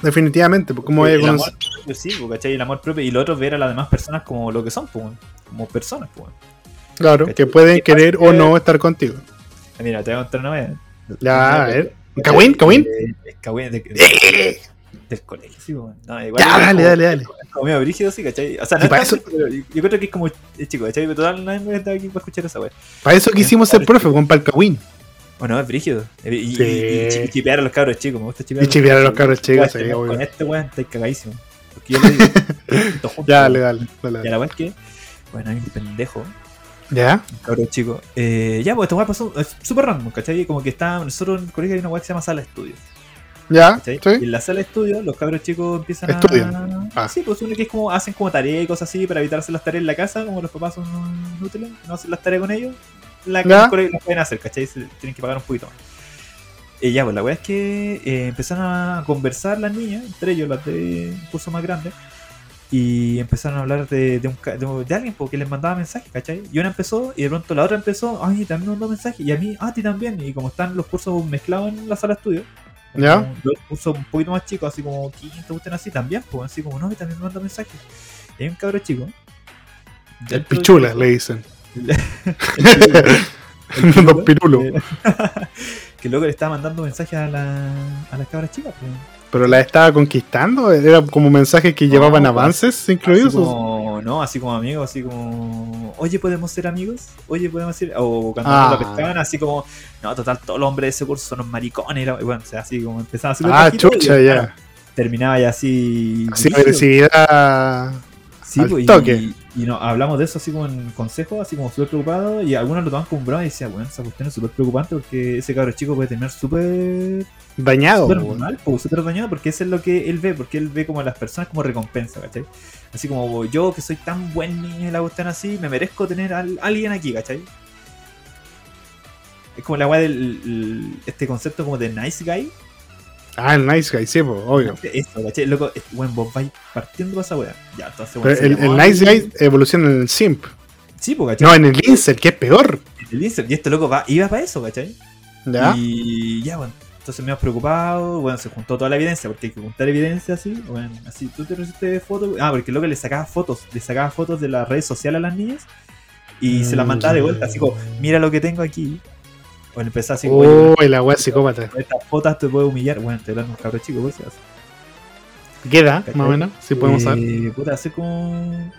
Definitivamente, pues, como el amor propio, sí, pues, ¿cachai? El amor propio y lo otro es ver a las demás personas como lo que son, pues, como personas. Pues. claro, que pueden querer o no estar contigo. Mira, te voy a contar una vez. Ya, a ver. ¿Cagüín? ¿Cagüín? Eh. Eh, del colegio, sí. No, igual Ya, dale, como- dale, dale. Como medio brígido, sí, ¿cachai? O sea, no Y es para tanto, eso- pero yo creo que es como es chico, ¿cachai? Pero total, nadie me está aquí para escuchar esa wea. Para eso quisimos ser profe, con el cagüín. Bueno, es brígido. Y, y- Sí. y- y chi- chipear a los cabros chicos, me gusta chipear Y chipear a los cabros chicos, Weón, sí, obvio. Con este weón estáis cagadísimo. Porque yo le digo, juntos, juntos, Ya, dale, dale. dale, Y la weá es que, bueno, hay un pendejo, ¿Ya? cabro chico. Eh, ya, pues esta weá pasó, súper random, ¿cachai? Como que está, nosotros en el colegio hay una weá que se llama sala de estudio. ¿Ya? ¿cachai? Y ¿Sí? en la sala de estudio, los cabros chicos empiezan Estudian. a. Ah. Sí, pues uno que es como hacen como tareas y cosas así para evitar hacer las tareas en la casa, como los papás son inútiles, no hacen las tareas con ellos. La que las pueden hacer, ¿cachai? Se tienen que pagar un poquito más. Y ya, pues la weá es que eh, empezaron a conversar las niñas, entre ellos las de un curso más grande, y empezaron a hablar de, de, un, de, de alguien porque les mandaba mensajes, ¿cachai? Y una empezó, y de pronto la otra empezó, ay, también me mandó mensajes, y a mí, ah, a ti también, y como están los cursos mezclados en la sala de estudio, Ya. Los cursos un poquito más chicos, así como quinto, gusten así también, pues así como, no, y también me manda mensajes. Y hay un cabro chico. El pichula, le dicen. el pichula, Don Pirulo. eh, que luego le estaba mandando mensajes a, la, a las cabras chicas. pues. Pero la estaba conquistando, era como mensajes que llevaban avances Así incluidos. como, no, así como amigos, así como, oye, podemos ser amigos, oye, podemos ser, o cuando Ah. lo pescaban, así como, no, total, todos los hombres de ese curso son unos maricones, y bueno, o sea, así como empezaba así Ah, chucha, ya. terminaba ya así. Brígido. agresividad. Sí, Al pues, toque. y no, hablamos de eso así como en consejo, así como súper preocupado, y algunos lo toman como broma y decían, bueno, esa cuestión es súper preocupante porque ese cabro chico puede terminar súper Dañado. súper po, mal, pues, súper dañado, porque eso es lo que él ve, porque él ve como a las personas como recompensa, ¿cachai? Así como yo que soy tan buen niño y la cuestión así, me merezco tener a alguien aquí, ¿cachai? Es como la weá del el- este concepto como de nice guy. Ah, el nice guy, sí, obvio. Eso, ¿cachai? Loco, es- bueno, vos vais partiendo para esa weá. Ya, entonces, bueno, el, nice guy evoluciona en el simp. Sí, pues, ¿cachai? No, en el incel, que es peor. El incel, y este loco va, iba para eso, ¿cachai? ¿Ya? Y ya, bueno, entonces me has preocupado, bueno, se juntó toda la evidencia, porque hay que juntar evidencia así, bueno, así, tú te recibiste fotos, ah, porque el loco le sacaba fotos, le sacaba fotos de las redes sociales a las niñas y se las mandaba de vuelta, así como, mira lo que tengo aquí. Bueno, así como, "Oye, Uy, la wea psicópata. con estas fotos te puedo humillar, bueno, te hablando de un cabro chico. ¿Qué edad, ¿Cachai? más o menos? Si podemos saber. Eh, Puta, hace como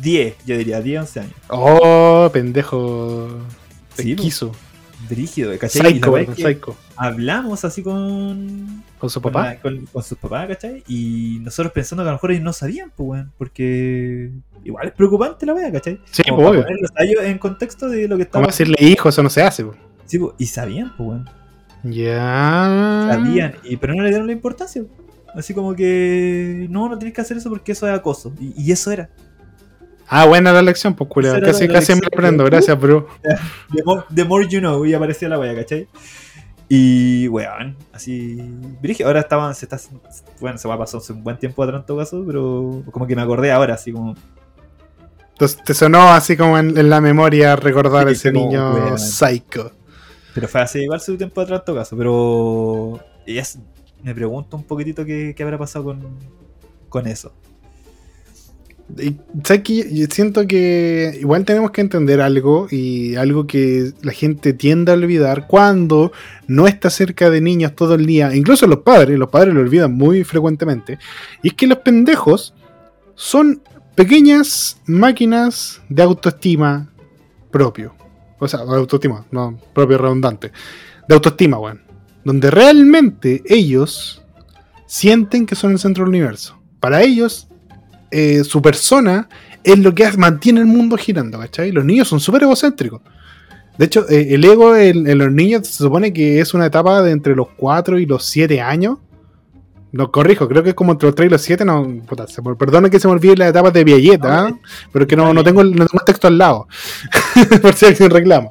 10, yo diría, 10, 11 años. Oh, pendejo. Pesquizo. Brígido, ¿cachai? Psycho, es que psycho. hablamos así con, ¿Con su con, papá? la- con- con sus papás, ¿cachai? Y nosotros pensando que a lo mejor ellos no sabían, pues, weón, porque igual es preocupante la wea, ¿cachai? Sí, Como pues, obvio. ellos en contexto de lo que Vamos a decirle hijo, eso no se hace. po. Sí, pues, y sabían, pues, weón. Ya. Sabían, y, pero no le dieron la importancia. Así como que no, no tienes que hacer eso porque eso es acoso. Y, y eso era. Ah, buena la lección, pues, culiao. Casi, casi me aprendo. Gracias, bro. The more, the more you know, y aparecía la wea, ¿cachai? Y, weón, así. Ahora estaban, se está. Bueno, se va a pasar hace un buen tiempo atrás en todo caso, pero como que me acordé ahora, así como. Entonces, te sonó así como en, en la memoria recordar a ese como, niño psycho. Pero fue hace igual su tiempo atrás en todo caso, pero. y es- me pregunto un poquitito qué, qué habrá pasado con, con eso. Y, ¿sabes qué? Yo siento que igual tenemos que entender algo y algo que la gente tiende a olvidar cuando no está cerca de niños todo el día, incluso los padres, los padres lo olvidan muy frecuentemente, y es que los pendejos son pequeñas máquinas de autoestima propio. O sea, autoestima, no propio redundante. De autoestima, weón. Donde realmente ellos sienten que son el centro del universo. Para ellos, eh, su persona es lo que mantiene el mundo girando, ¿cachai? Los niños son súper egocéntricos. De hecho, eh, el ego en, en, los niños se supone que es una etapa de entre los 4 y los 7 años. No, corrijo, creo que es como entre los 3 y los 7. No, puta, se, perdona que se me olvide las etapas de Vialleta, ¿eh? pero que no, no tengo el no tengo texto al lado. por si alguien reclama.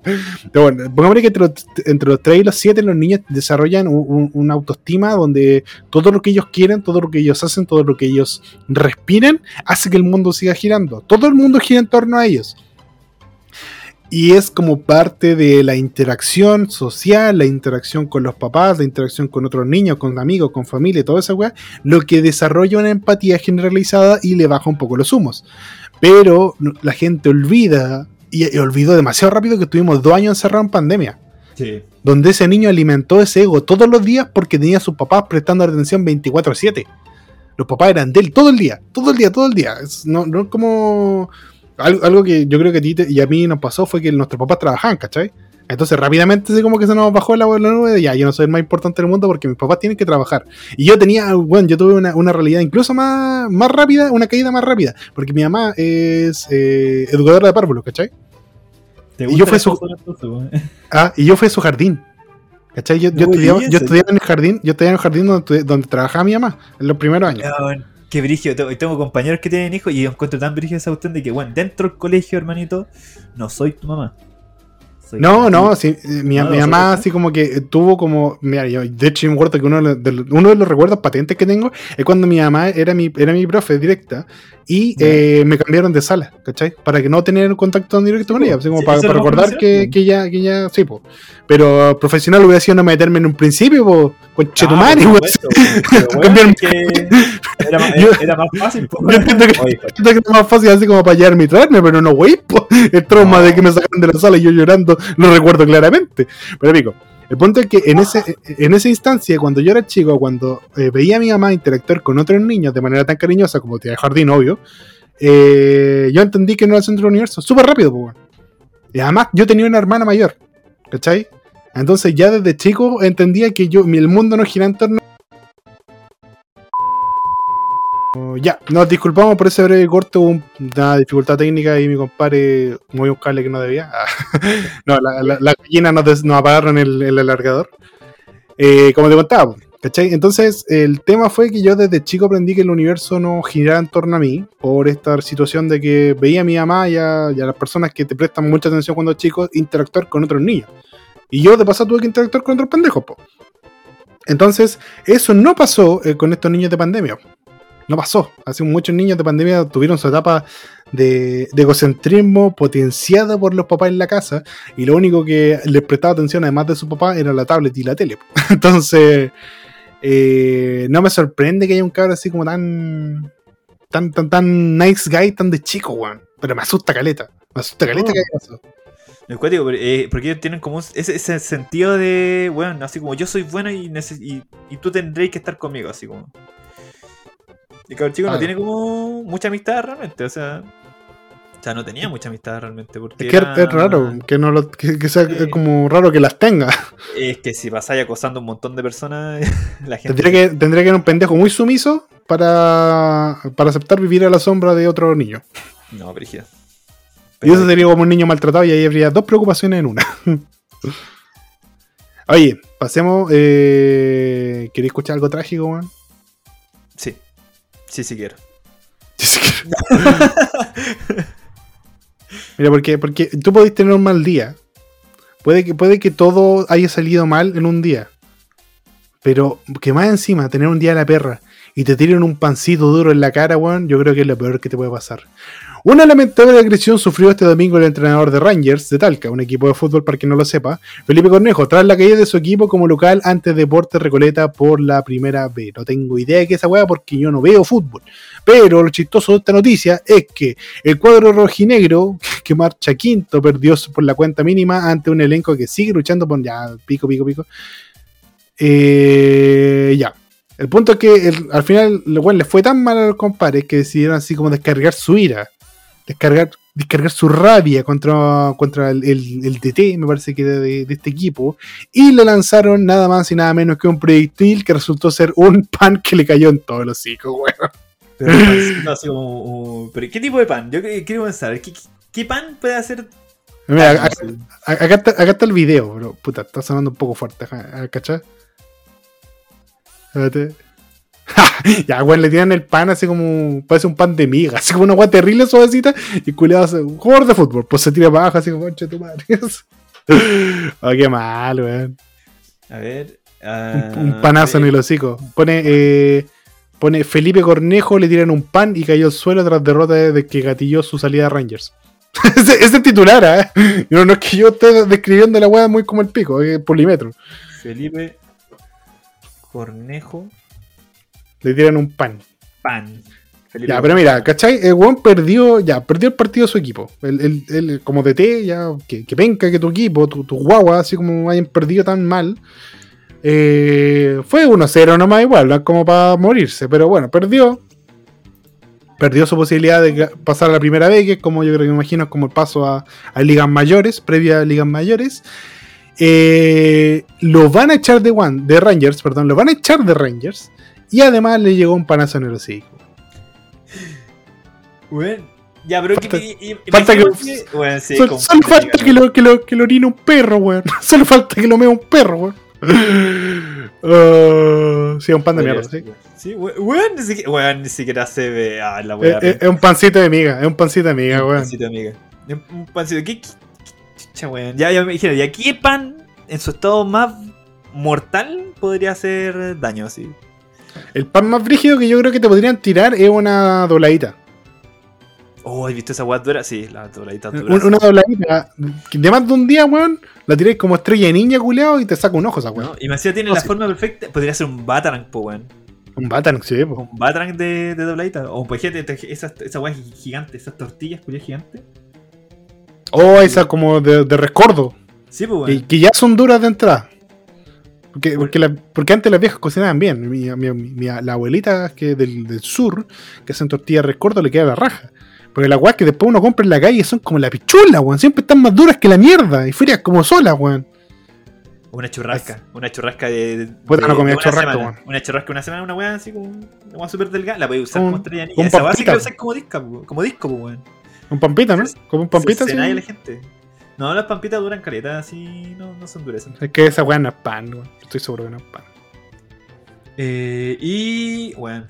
Pero bueno, pongámosle que entre los, entre los 3 y los 7 los niños desarrollan un, un, una autoestima donde todo lo que ellos quieren, todo lo que ellos hacen, todo lo que ellos respiren, hace que el mundo siga girando. Todo el mundo gira en torno a ellos. Y es como parte de la interacción social, la interacción con los papás, la interacción con otros niños, con amigos, con familia, toda esa weá, lo que desarrolla una empatía generalizada y le baja un poco los humos. Pero la gente olvida, y, y olvidó demasiado rápido que estuvimos dos años encerrados en pandemia. Sí. Donde ese niño alimentó ese ego todos los días porque tenía a sus papás prestando atención 24-7. Los papás eran de él todo el día, todo el día, todo el día. Es, no, no como algo, algo, que yo creo que a ti te, y a mí nos pasó fue que nuestros papás trabajaban, ¿cachai? Entonces rápidamente así como que se nos bajó la, la nube de ya, yo no soy el más importante del mundo porque mis papás tienen que trabajar. Y yo tenía, bueno, yo tuve una, una realidad incluso más, más rápida, una caída más rápida, porque mi mamá es eh, educadora de párvulos, ¿cachai? Y yo, fui su, ah, y yo fui a su jardín. ¿Cachai? Yo, yo, estudiaba, yo estudiaba en el jardín, yo estudiaba en el jardín donde, donde trabajaba mi mamá, en los primeros años. Bueno que brigio. Tengo, tengo compañeros que tienen hijos y encuentro tan brigio esa cuestión de que, bueno, dentro del colegio, hermanito, no soy tu mamá. Soy no, no, sí, mi, no, mi mamá así como que tuvo como, mira, yo, de hecho me acuerdo que uno de, los, uno de los recuerdos patentes que tengo es cuando mi mamá era mi, era mi profe directa y eh, me cambiaron de sala, ¿cachai? Para que no tener contacto directo con ella, así como sí, para, para recordar que, que, ya, que ya, sí, pues. Pero profesional hubiera sido no meterme en un principio, pues, con Chetumani, ah, bueno, era, más, era, más fácil, po. Yo entiendo que, Oye, que era más fácil así como para llevarme y traerme, pero no, güey, po. El trauma no. de que me sacaron de la sala y yo llorando lo recuerdo claramente. Pero, amigo, el punto es que en, ese, en esa instancia, cuando yo era chico, cuando eh, veía a mi mamá interactuar con otros niños de manera tan cariñosa como tía de jardín, obvio, eh, yo entendí que no era el centro del universo, súper rápido. Y además, yo tenía una hermana mayor, ¿cachai? Entonces, ya desde chico entendía que yo, el mundo no gira en torno. Ya, nos disculpamos por ese breve corte, hubo una dificultad técnica y mi compadre movió un cable que no debía. no, la, la, la gallina nos, apagaron el, el alargador. Eh, como te contaba, ¿cachai? Entonces, el tema fue que yo desde chico aprendí que el universo no giraba en torno a mí, por esta situación de que veía a mi mamá y a, y a las personas que te prestan mucha atención cuando chicos interactuar con otros niños. Y yo de paso tuve que interactuar con otros pendejos, po. Entonces, eso no pasó eh, con estos niños de pandemia. No pasó. Hace muchos niños de pandemia tuvieron su etapa de, de, egocentrismo potenciada por los papás en la casa y lo único que les prestaba atención además de su papá era la tablet y la tele. Entonces, eh, no me sorprende que haya un cabrón así como tan, tan, tan, tan nice guy, tan de chico, weón. Pero me asusta caleta. Me asusta caleta oh. que haya pasado. El cuático, eh, porque ellos tienen como ese, ese, sentido de, bueno, así como yo soy bueno y, y, y tú tendréis que estar conmigo, así como. El cabrón chico ah. no tiene como mucha amistad realmente, o sea. O sea, no tenía mucha amistad realmente. Porque es que era... es raro, que, no lo, que, que sea eh, como raro que las tenga. Es que si pasáis acosando a un montón de personas, la gente. Tendría que, tendría que ser un pendejo muy sumiso para, para aceptar vivir a la sombra de otro niño. No, Brígida. Y eso sería como un niño maltratado y ahí habría dos preocupaciones en una. Oye, pasemos. Eh... ¿Queréis escuchar algo trágico, man? Sí. Sí, quiero. Sí, sí quiero. Mira, porque, porque tú podés tener un mal día. Puede que, puede que todo haya salido mal en un día. Pero que más encima, tener un día de la perra y te tiren un pancito duro en la cara, weón, yo creo que es lo peor que te puede pasar. Una lamentable agresión sufrió este domingo el entrenador de Rangers de Talca, un equipo de fútbol para quien no lo sepa, Felipe Cornejo, tras la caída de su equipo como local ante Deportes Recoleta por la primera vez. No tengo idea de qué es esa weá porque yo no veo fútbol. Pero lo chistoso de esta noticia es que el cuadro rojinegro, que marcha quinto, perdió por la cuenta mínima ante un elenco que sigue luchando por ya pico, pico, pico. Eh, ya. El punto es que al final bueno, les fue tan mal a los compadres que decidieron así como descargar su ira descargar descargar su rabia contra, contra el, el- el DT, me parece que de, de este equipo, y le lanzaron nada más y nada menos que un proyectil que resultó ser un pan que le cayó en todos los hijos, weón. Pero como, ¿qué tipo de pan? Yo quiero pensar, ¿qué, qué, pan puede hacer? Mira, pan? acá, acá está, acá está el video, pero puta, está sonando un poco fuerte, ¿cachai? Espérate. ya, weón, le tiran el pan así como. Parece un pan de miga, así como una weá terrible suavecita. Y culiado hace un jugador de fútbol, pues se tira para abajo así como, concha tu madre. oh, qué mal, weón. A ver. Un, ah, un panazo en el hocico. Pone, eh, pone Felipe Cornejo, le tiran un pan y cayó al suelo tras derrota de, que gatilló su salida a Rangers. ese, ese titular, ¿eh? No, no es que yo esté describiendo la weá muy como el pico, es polimetro. Felipe Cornejo Le tiran un pan. Pan. Felipe Ya, pero mira, ¿cachai? El weón perdió, ya, perdió el partido de su equipo. El, el- el- como DT, ya, que, que penca que tu equipo, tu, tu guagua, así como hayan perdido tan mal. Eh, fue 1-0 nomás igual, no es como para morirse, pero bueno, perdió. Perdió su posibilidad de pasar a la primera vez, que es como yo creo que me imagino es como el paso a, a ligas mayores, previa a ligas mayores. Eh, lo van a echar de, One, de Rangers, perdón, lo van a echar de Rangers. Y además le llegó un panazo en el hocico. Weón, Ya, pero Falta- que, falta que- sí, solo falta que lo, que, lo, que lo orine un perro, weón. Solo falta que lo mea un perro, weón. Uh, sí, un pan de mierda, sí. Sí, we- weón, ni siquiera, weón, ni siquiera se ve. Ah, la weá. es- es un pancito de miga, es un pancito de miga, Un weón. pancito, amiga. Un un pancito. ¿Qué, qué- qué chucha, weón? Ya, ya me dijeron, ¿y aquí pan en su estado más mortal podría hacer daño así? El pan más brígido que yo creo que te podrían tirar es una dobladita. Oh, ¿has visto esa weá dura? Sí, la dobladita dura. Un- una dobladita que de más de un día, weón, la tiráis como estrella de ninja, culeado, y te saca un ojo esa weón. ¿No? Y me decía, tiene la sí. forma perfecta. Podría ser un Batarang, po, weón. Un Batan, sí, po. Un Batarang de, de dobladita. O, te- esa, esa weá gigante, esas tortillas, culias gigantes. Oh, esa como de, de rescordo. Sí, pues, Y weón. que ya son duras de entrada. Porque, porque, la- porque antes las viejas cocinaban bien. Mi, mi- mi- la abuelita que del, del sur, que hacen tortillas rescordo, le queda la raja. Porque las weas que después uno compra en la calle son como la pichula, weón. Siempre están más duras que la mierda. Y frías como solas, weón. Una churrasca. Una churrasca de. de- no comía churrasca, weón. Una churrasca una semana, una weá así como. Una weá súper delgada. La puedes usar Un- como estrella un. Esa sí que la usas como disco, como disco, weón. Un pampita, ¿no? Como un pampita, Se- se sí. nadie la gente. No, las pampitas duran caleta, así no, no se endurecen. Es que esa weá no es pan, weón. Estoy seguro que no es pan. Eh, y. Bueno.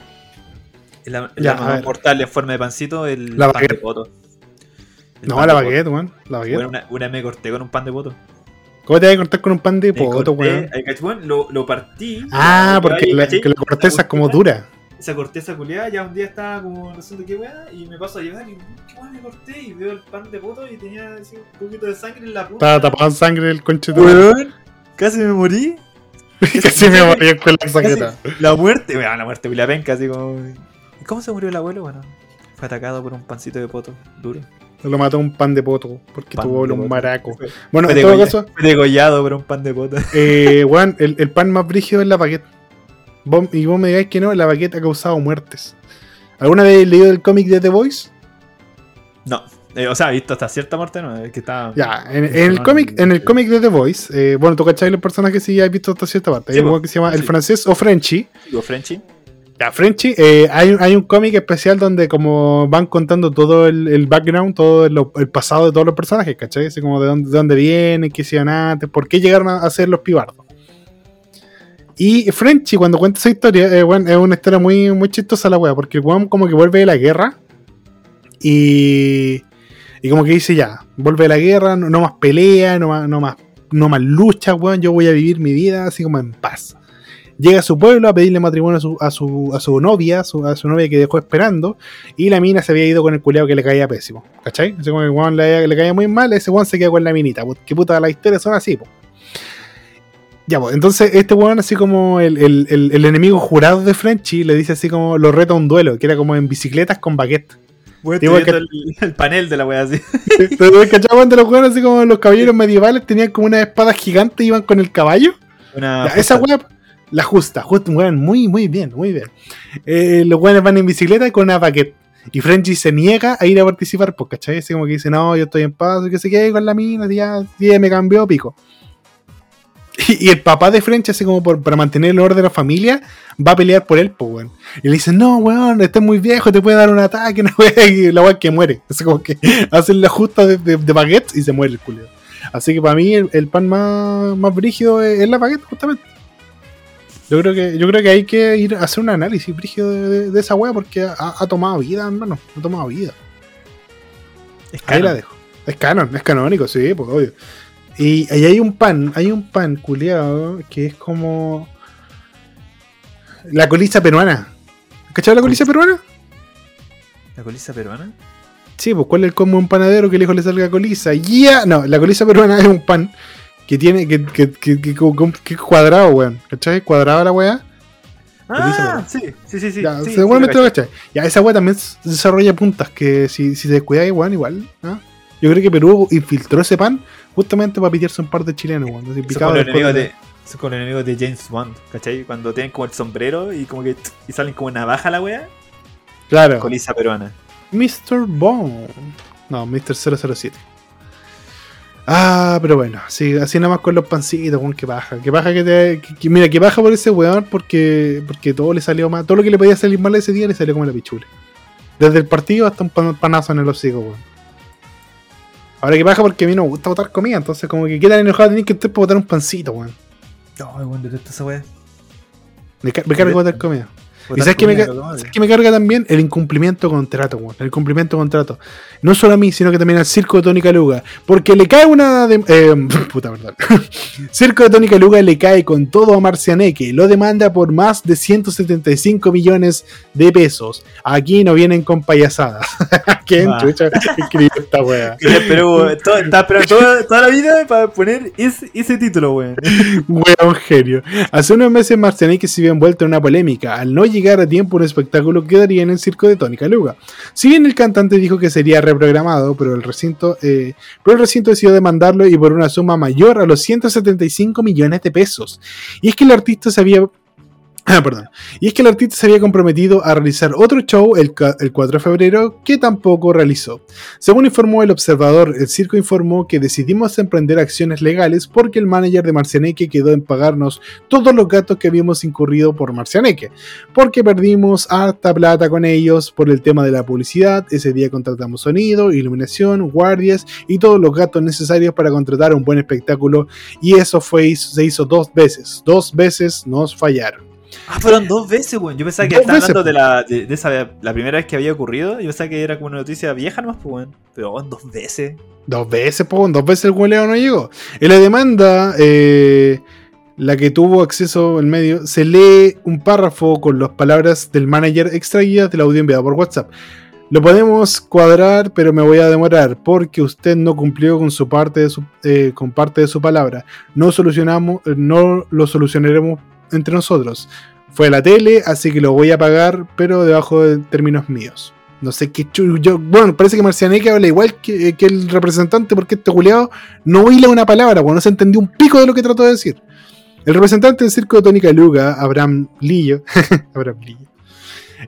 La, Ya, la mortal en forma de pancito, el La pan de baguette. poto. El No, pan la de poto. baguette, weón. La baguette. Bueno, una, me corté con un pan de poto. ¿Cómo te vas a cortar con un pan de Me poto, weón? Lo, lo partí. Ah, porque ya, la, corteza es como dura. Esa corteza culiada, ya un día estaba como no sé de qué weá, y me paso a llevar y qué weá me corté y veo el pan de poto y tenía así, un poquito de sangre en la punta. Estaba tapado en sangre el conche de Weón, casi me morí. Casi me morí con la saqueta. La muerte, weón, la muerte, la penca, así como. ¿Y cómo se murió el abuelo? Bueno, fue atacado por un pancito de poto duro. Lo mató un pan de poto, porque Pan tuvo un maraco. Bueno, fue en todo caso, fue degollado por un pan de poto. eh, weón, el, el pan más brígido es la baguette. Vos- y vos me digáis que no, la baguette ha causado muertes. ¿Alguna vez leído el cómic de The Voice? No, eh, o sea, visto hasta cierta muerte, no, que estaba. Ya, en, en el cómic, en el cómic de The Voice, eh, bueno, tú cachai los personajes si has visto hasta cierta parte. Hay un que se llama el francés o Frenchy. Digo, Frenchy. Ya, Frenchy, eh, hay, un- hay un cómic especial donde como van contando todo el, el background, todo el, el pasado de todos los personajes, ¿cachai? Así como de dónde, de dónde vienen, qué hicieron antes, por qué llegaron a ser los pibardos. Y Frenchy, cuando cuenta esa historia, eh, es una historia muy, muy chistosa la wea, porque el weón como que vuelve de la guerra y, y como que dice ya, vuelve de la guerra, no, más pelea, no más, no más, no más lucha, weón, yo voy a vivir mi vida así como en paz llega a su pueblo a pedirle matrimonio a su, a su, a su novia, a su, novia que dejó esperando, y la mina se había ido con el culeado que le caía pésimo. ¿Cachai? Así como que el weón le, le caía muy mal, ese weón se queda con la minita. Pues, Que puta, las historias son así, po. Ya, pues, entonces este weón, así como el, el- el- el enemigo jurado de Frenchy, le dice así como lo reta a un duelo, que era como en bicicletas con baguette. Digo estoy viendo el, el panel de la wea así. Entonces, ¿cachai? Cuando los weones, así como los caballeros medievales, tenían como una espada gigante y iban con el caballo. Una Ya, esa weá, la justa, justa, weón, muy, muy bien, muy bien. Eh, los weones van en bicicleta con una baguette. Y Frenchy se niega a ir a participar, pues, ¿cachai? Así como que dice, no, yo estoy en paz, y que se quede con la mina, ya, ya me cambió, pico. Y, y el papá de Frenchy, así como por, para mantener el orden de la familia, va a pelear por él, pues, weón. Y le dice, no, weón, estás muy viejo, te puede dar un ataque, no, weón, y la weón que muere. Así como que hacen la justa de, de, de baguettes y se muere el culio. Así que para mí el, el pan más, más brígido es, es la baguette, justamente. Yo creo que, yo creo que hay que ir a hacer un análisis brígido de, esa weá porque ha, ha tomado vida, hermano. Ha tomado vida. Es Ahí la dejo. Es canon, es canónico, sí, pues obvio. Y ahí hay un pan, hay un pan culiado que es como la colisa peruana. ¿Cachai la colisa peruana? ¿La colisa peruana? Sí, pues ¿cuál es el como un panadero que el hijo le salga colisa? ¡Ya! No, la colisa peruana es un pan que tiene, que, que, que, que- que- cuadrado, weón. ¿Cachai? Cuadrada la weá. Ah, sí, sí, sí, sí. ya, sí, seguramente sí, lo cachai. Ya, esa weá también desarrolla puntas que si, si se descuida, weón, igual. ¿ah? Yo creo que Perú infiltró ese pan justamente para pitearse un par de chilenos, weón. Son como enemigos de- de, son como los enemigos de James Bond, ¿cachai? Cuando tienen como el sombrero y como que y salen como navaja la wea. Claro. Colisa peruana. Mr. Bond. No, Mr. 007. Ah, pero bueno, sí, así nada más con los pancitos, weón, que baja. Que baja que te. que- que- mira, que baja por ese weón porque, porque todo le salió mal. Todo lo que le podía salir mal ese día le salió como la pichula. Desde el partido hasta un pan- panazo en el hocico, weón. Ahora que baja porque a mí no me gusta botar comida, entonces como que quedan enojados tenés que estar para botar un pancito, weón. Ay, weón, detesto esa wea. Me, me carga botar comida. ¿Y sabes qué, me, sabes qué me carga también? El incumplimiento de contrato, weón. El incumplimiento de contrato. No solo a mí, sino que también al circo de Tony Caluga. Porque le cae una. De, eh, puta, perdón. circo de Tony Caluga le cae con todo a Marcianeque. Lo demanda por más de 175 millones de pesos. Aquí no vienen con payasadas. ¿Quién Ah. chucha escribió esta todo- estaba esperando toda, toda la vida para poner ese, ese título, weón. Weón genio. Hace unos meses Marcianeque se vio envuelto en una polémica al no llegar a tiempo un espectáculo que daría en el circo de Tony Caluga. Si bien el cantante dijo que sería reprogramado, pero el recinto, eh, pero el recinto decidió demandarlo y por una suma mayor a los 175 millones de pesos. Y es que el artista se había perdón. Y es que el artista se había comprometido a realizar otro show el 4 de febrero que tampoco realizó. Según informó el observador, el circo informó que decidimos emprender acciones legales porque el manager de Marcianeque quedó en pagarnos todos los gastos que habíamos incurrido por Marcianeque, porque perdimos harta plata con ellos por el tema de la publicidad, ese día contratamos sonido, iluminación, guardias y todos los gastos necesarios para contratar un buen espectáculo y eso fue, se hizo dos veces, dos veces nos fallaron. Ah, fueron dos veces, weón. Yo pensaba que Dos estaba veces, hablando de, la, de, de esa, la primera vez que había ocurrido. Yo pensaba que era como una noticia vieja nomás, pues, weón. Pero, weón, dos veces. Dos veces, po, dos veces el hueleo no llegó. En la demanda, eh, la que tuvo acceso al medio, se lee un párrafo con las palabras del manager extraídas del audio enviado por WhatsApp. Lo podemos cuadrar, pero me voy a demorar porque usted no cumplió con su parte de su, eh, con parte de su palabra. No solucionamos, eh, no lo solucionaremos entre nosotros. Fue a la tele, así que lo voy a pagar, pero debajo de términos míos. No sé qué chu- yo Bueno, parece que Marcianeque habla igual que, que el representante, porque este culeado no hila una palabra, bueno, no se entendió un pico de lo que trató de decir. El representante del circo de Tony Caluga, Abraham Lillo, Abraham Lillo,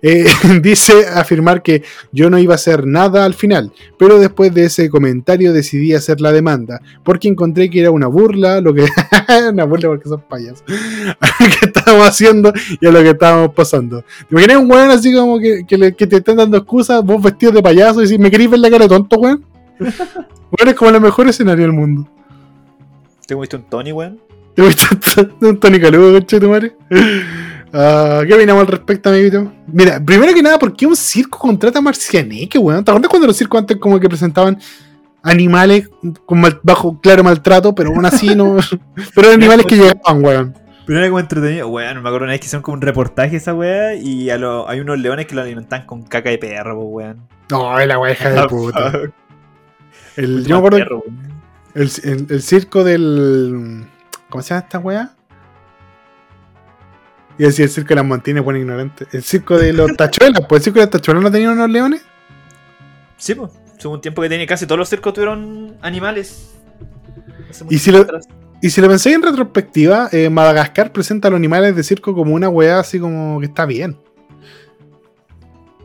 eh, dice afirmar que yo no iba a hacer nada al final, pero después de ese comentario decidí hacer la demanda, porque encontré que era una burla, lo que una burla porque son lo que estábamos haciendo y a lo que estábamos pasando. ¿Te imaginas un weón así como que, que, le- que te están dando excusas, vos vestido de payaso y decís, ¿me queréis ver la cara de tonto, weón? Weón, es como el mejor escenario del mundo. Tengo visto un Tony, weón. ¿Te gusta un Tony Calugo, conche tu madre? Ah, ¿Qué opinamos al respecto, amiguito? Mira, primero que nada, ¿por qué un circo contrata a Marcianeque, weón? ¿Te acuerdas cuando los circos antes como que presentaban animales con mal- bajo claro maltrato, pero aún así no... pero eran animales que llegaban, weón. Pero era como entretenido. Weón, me acuerdo una vez que hicieron como un reportaje esa weá. Y a lo, hay unos leones que lo alimentan con caca de perro, pues, weón. No, la weá hija de puta. Fuck. El, Puta yo me acuerdo el- el circo del... ¿Cómo se llama esta weá? Y decir el circo de las Montines, buen ignorante. El circo de los tachuelas, pues el circo de las tachuelas no tenía unos leones. Sí, pues. Hubo un tiempo que tenía casi todos los circos tuvieron animales. Y si lo-. Y si lo pensáis en retrospectiva, eh, Madagascar presenta a los animales de circo como una weá así como que está bien.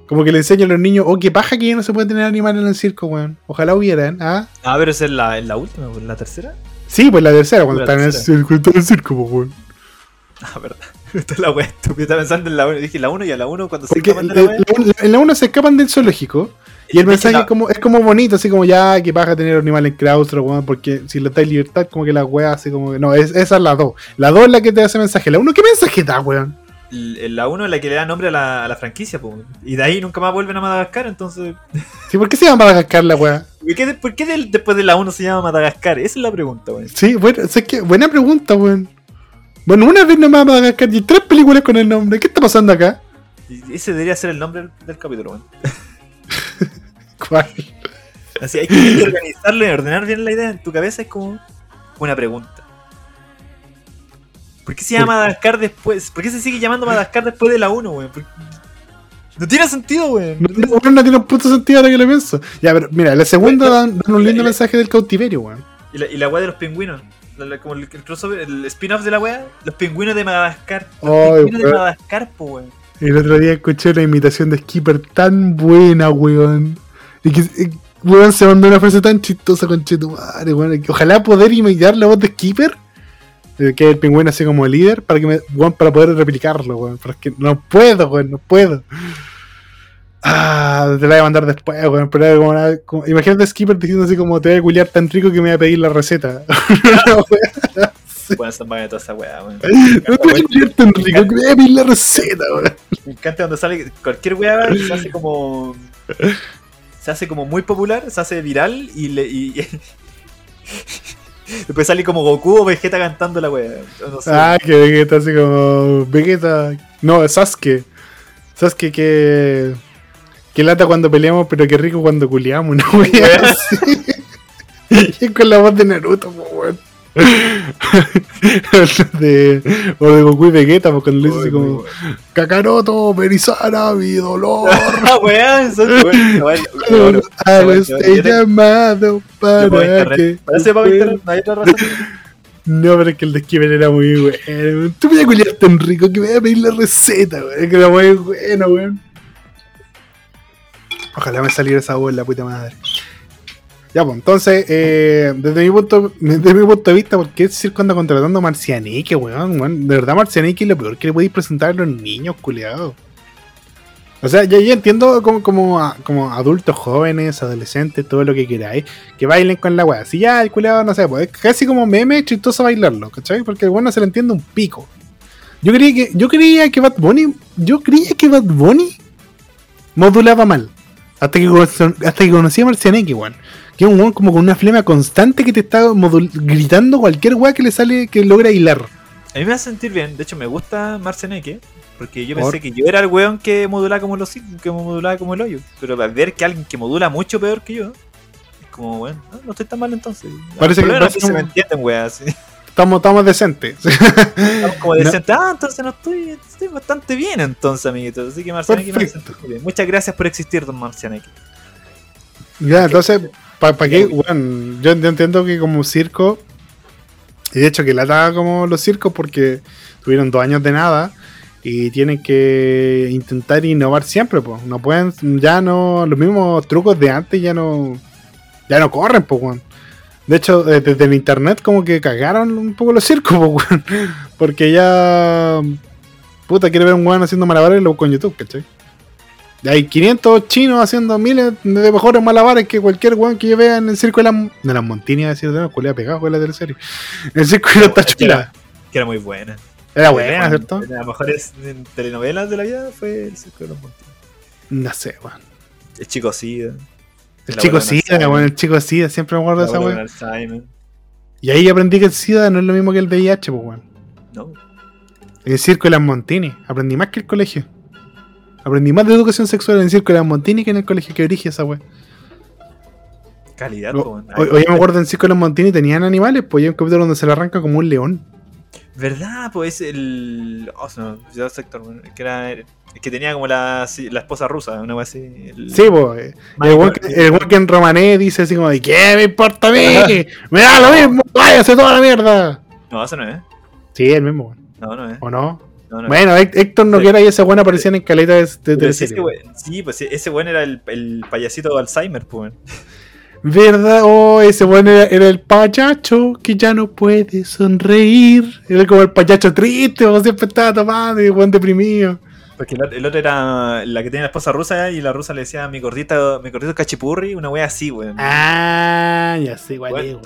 Como que le enseño a los niños, oh, qué paja que ya no se puede tener animales en el circo, weón. Ojalá hubieran, ¿ah? Ah, pero esa es la, es la última, pues, la tercera. Sí, pues la tercera, cuando La están en el en el circo, pues, weón. Ah, verdad. Esta es la wea estúpida. Estaba pensando en la 1. Dije la 1 y a la 1 cuando se Porque escapan de la- la en la 1 se escapan del zoológico. Y el Es mensaje es como, es como bonito, así como ya que paja tener animales en claustro, weón, porque si le dais libertad, como que la weá así como que. No, es, esa es la 2. La 2 es la que te hace mensaje. La 1, ¿qué mensaje da, weón? La 1 es la que le da nombre a la, a la franquicia, pues. Y de ahí nunca más vuelven a Madagascar, entonces. Sí, ¿por qué se llama Madagascar la weá? ¿Por qué, por qué del- después de la 1 se llama Madagascar? Esa es la pregunta, weón. Sí, bueno, sea, que, buena pregunta, weón. Bueno, una vez nomás Madagascar y tres películas con el nombre. ¿Qué está pasando acá? Ese debería ser el nombre del, del capítulo, weón. ¿Cuál? Así hay que organizarlo y ordenar bien la idea en tu cabeza. Es como una pregunta. ¿Por qué se llama Madagascar después? ¿Por qué se sigue llamando Madagascar después de la 1, weón? ¿Por- No tiene sentido, weón. No, tiene- weón, no tiene un puto sentido ahora que lo pienso. Ya, pero mira, la segunda dan, dan un lindo ya. mensaje del cautiverio, weón. Y la, y la weá de los pingüinos. La- la- como el, el crossover, el spin-off de la weá. Los pingüinos de Madagascar. Los pingüinos de. Madagascar, po, weón. El otro día escuché una imitación de Skipper tan buena, weón. Y que, weón, se mandó una frase tan chistosa con Chetumare, weón. Ojalá poder imitar la voz de Skipper, eh, que el pingüino así como líder, para que me, weón, para poder replicarlo, weón. Pero es que no puedo, weón, no puedo. Ah, te la voy a mandar después, weón. Pero era como una- como- imagínate a Skipper diciendo así como te voy a culiar tan rico que me voy a pedir la receta. Bueno, son de toda esa weá, weón. no te voy a culiar tan rico que me voy a pedir la receta, weón. Me encanta cuando sale cualquier weá se hace como. Se hace como muy popular, se hace viral y le. Y, Después sale como Goku o Vegeta cantando la weá. No sé. Ah, que Vegeta así como. Vegeta. No, Sasuke. Sasuke que. Que lata cuando peleamos, pero que rico cuando culiamos, ¿no? Y es con la voz de Naruto, po, weón. de, o de Goku y Vegeta, porque cuando le dice como. bueno. Kakaroto, Merizana, mi dolor. Ah, weá, eso es bueno. Este te- llamado para que. Parece para internet, no hay otra razón. No, pero es que el de Skipper era muy bueno. Tú me voy a culiar tan rico que me voy a pedir la receta, weón. Que era muy bueno, weón. Ojalá me saliera esa voz, la puta madre. Ya, pues, entonces, eh, desde, mi punto, desde mi punto de vista, ¿por qué circo anda contratando a Marcianique, weón? weón? De verdad, Marcianique es lo peor que le podéis presentar a los niños, culiados. O sea, ya, ya entiendo como, como, como adultos jóvenes, adolescentes, todo lo que queráis, que bailen con la weá. Si ya el culiado, no sé, pues es casi como meme chistoso bailarlo, ¿cachai? Porque el bueno se le entiende un pico. Yo creía que, yo creía que Bad Bunny, yo creía que Bad Bunny modulaba mal. Hasta que, hasta que conocí a Marcianeque, weón. Que es un weón como con una flema constante que te está gritando cualquier weá que le sale que logra hilar. A mí me hace sentir bien. De hecho, me gusta Marceneque. Porque yo Por- pensé que yo era el weón que modulaba como los que modulaba como el hoyo. Pero al ver que alguien que modula mucho peor que yo, es como, weón, no estoy tan mal entonces. Parece que- parece se me entienden, weón. Estamos, estamos decentes. Estamos como No. decente. Ah, entonces no estoy, estoy bastante bien entonces, amiguitos. Así que Marcianeque. Muchas gracias por existir, don Marcianeque. Ya, entonces, ¿para qué? Bueno, yo yo entiendo que como circo, y de hecho que lata como los circos porque tuvieron dos años de nada y tienen que intentar innovar siempre, pues. No pueden, ya no, los mismos trucos de antes ya no, ya no corren, pues, weón. De hecho, eh, desde el internet como que cagaron un poco los circos, weón. Porque ya, puta, quiere ver un weón haciendo malabares y lo busco en YouTube, ¿cachai? Hay 500 chinos haciendo miles de mejores malabares que cualquier weón que yo vea en el circo de las de las Montini, a decir de nuevo, culiao pegado con la teleserie. El circo de las tachuelas. Que era muy buena. Era buena, ¿cierto? De las mejores telenovelas de la vida fue El Circo de los Montes. No sé, weón. El chico Sida. El El chico SIDA, weón, el chico SIDA, siempre me acuerdo de esa weón. Y ahí aprendí que el SIDA no es lo mismo que el VIH, pues weón. No. En el circo de las Montini. Aprendí más que el colegio. Aprendí más de educación sexual en el circo de las Montini que en el colegio que origen esa weón. Calidad, weón. Hoy, hoy me acuerdo en el circo de las Montini tenían animales, pues hay un capítulo donde se le arranca como un león. ¿Verdad? Pues el. Oh, se me olvidó el sector. Que era. que tenía como la, la esposa rusa, una wea así. el- Sí, pues. Michael- El weón que- el weón que en romané dice así como, ¿y qué me importa a mí? ¡Me da lo mismo! ¡Váyase toda la mierda! No, eso no es. Sí, el mismo. No, no es. ¿O no? No, no. Bueno, Hé- Héctor Noguera y ese weón aparecían en caleta de, de Pero sí, ese pues ese weón era el, el payasito de Alzheimer, pues. ¿Verdad? Oh, ese weón era, era el payacho que ya no puede sonreír. Era como el payacho triste, o siempre estaba tomado y weón deprimido. Porque el otro, el otro era la que tenía la esposa rusa y la rusa le decía mi gordito, mi gordito cachipurri, una wea así, weón. Ah, ya sé, igual es,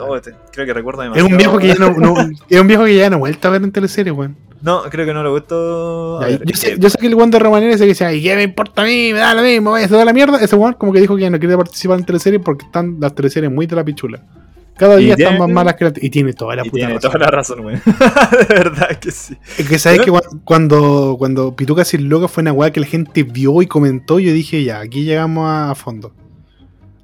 creo que recuerdo Es demasiado. un viejo que ya no, no- es un viejo que ya no ha vuelto a ver en teleseries, weón. No, creo que no le gustó. Ya, ver, yo, sé, eh, yo sé que el weón de Romanera ese que decía, ¿y qué me importa a mí? Me da lo mismo, vaya, se da la mierda. Ese weón como que dijo que ya no quería participar en teleseries porque están las teleseries muy de la pichula. Cada día tiene- están más malas que la... Y tiene toda la puta tiene razón. toda la razón, weón. de verdad que sí. Es que sabes que cua- cuando, cuando Pituca Sin Loca fue una weá que la gente vio y comentó, yo dije, ya, aquí llegamos a fondo.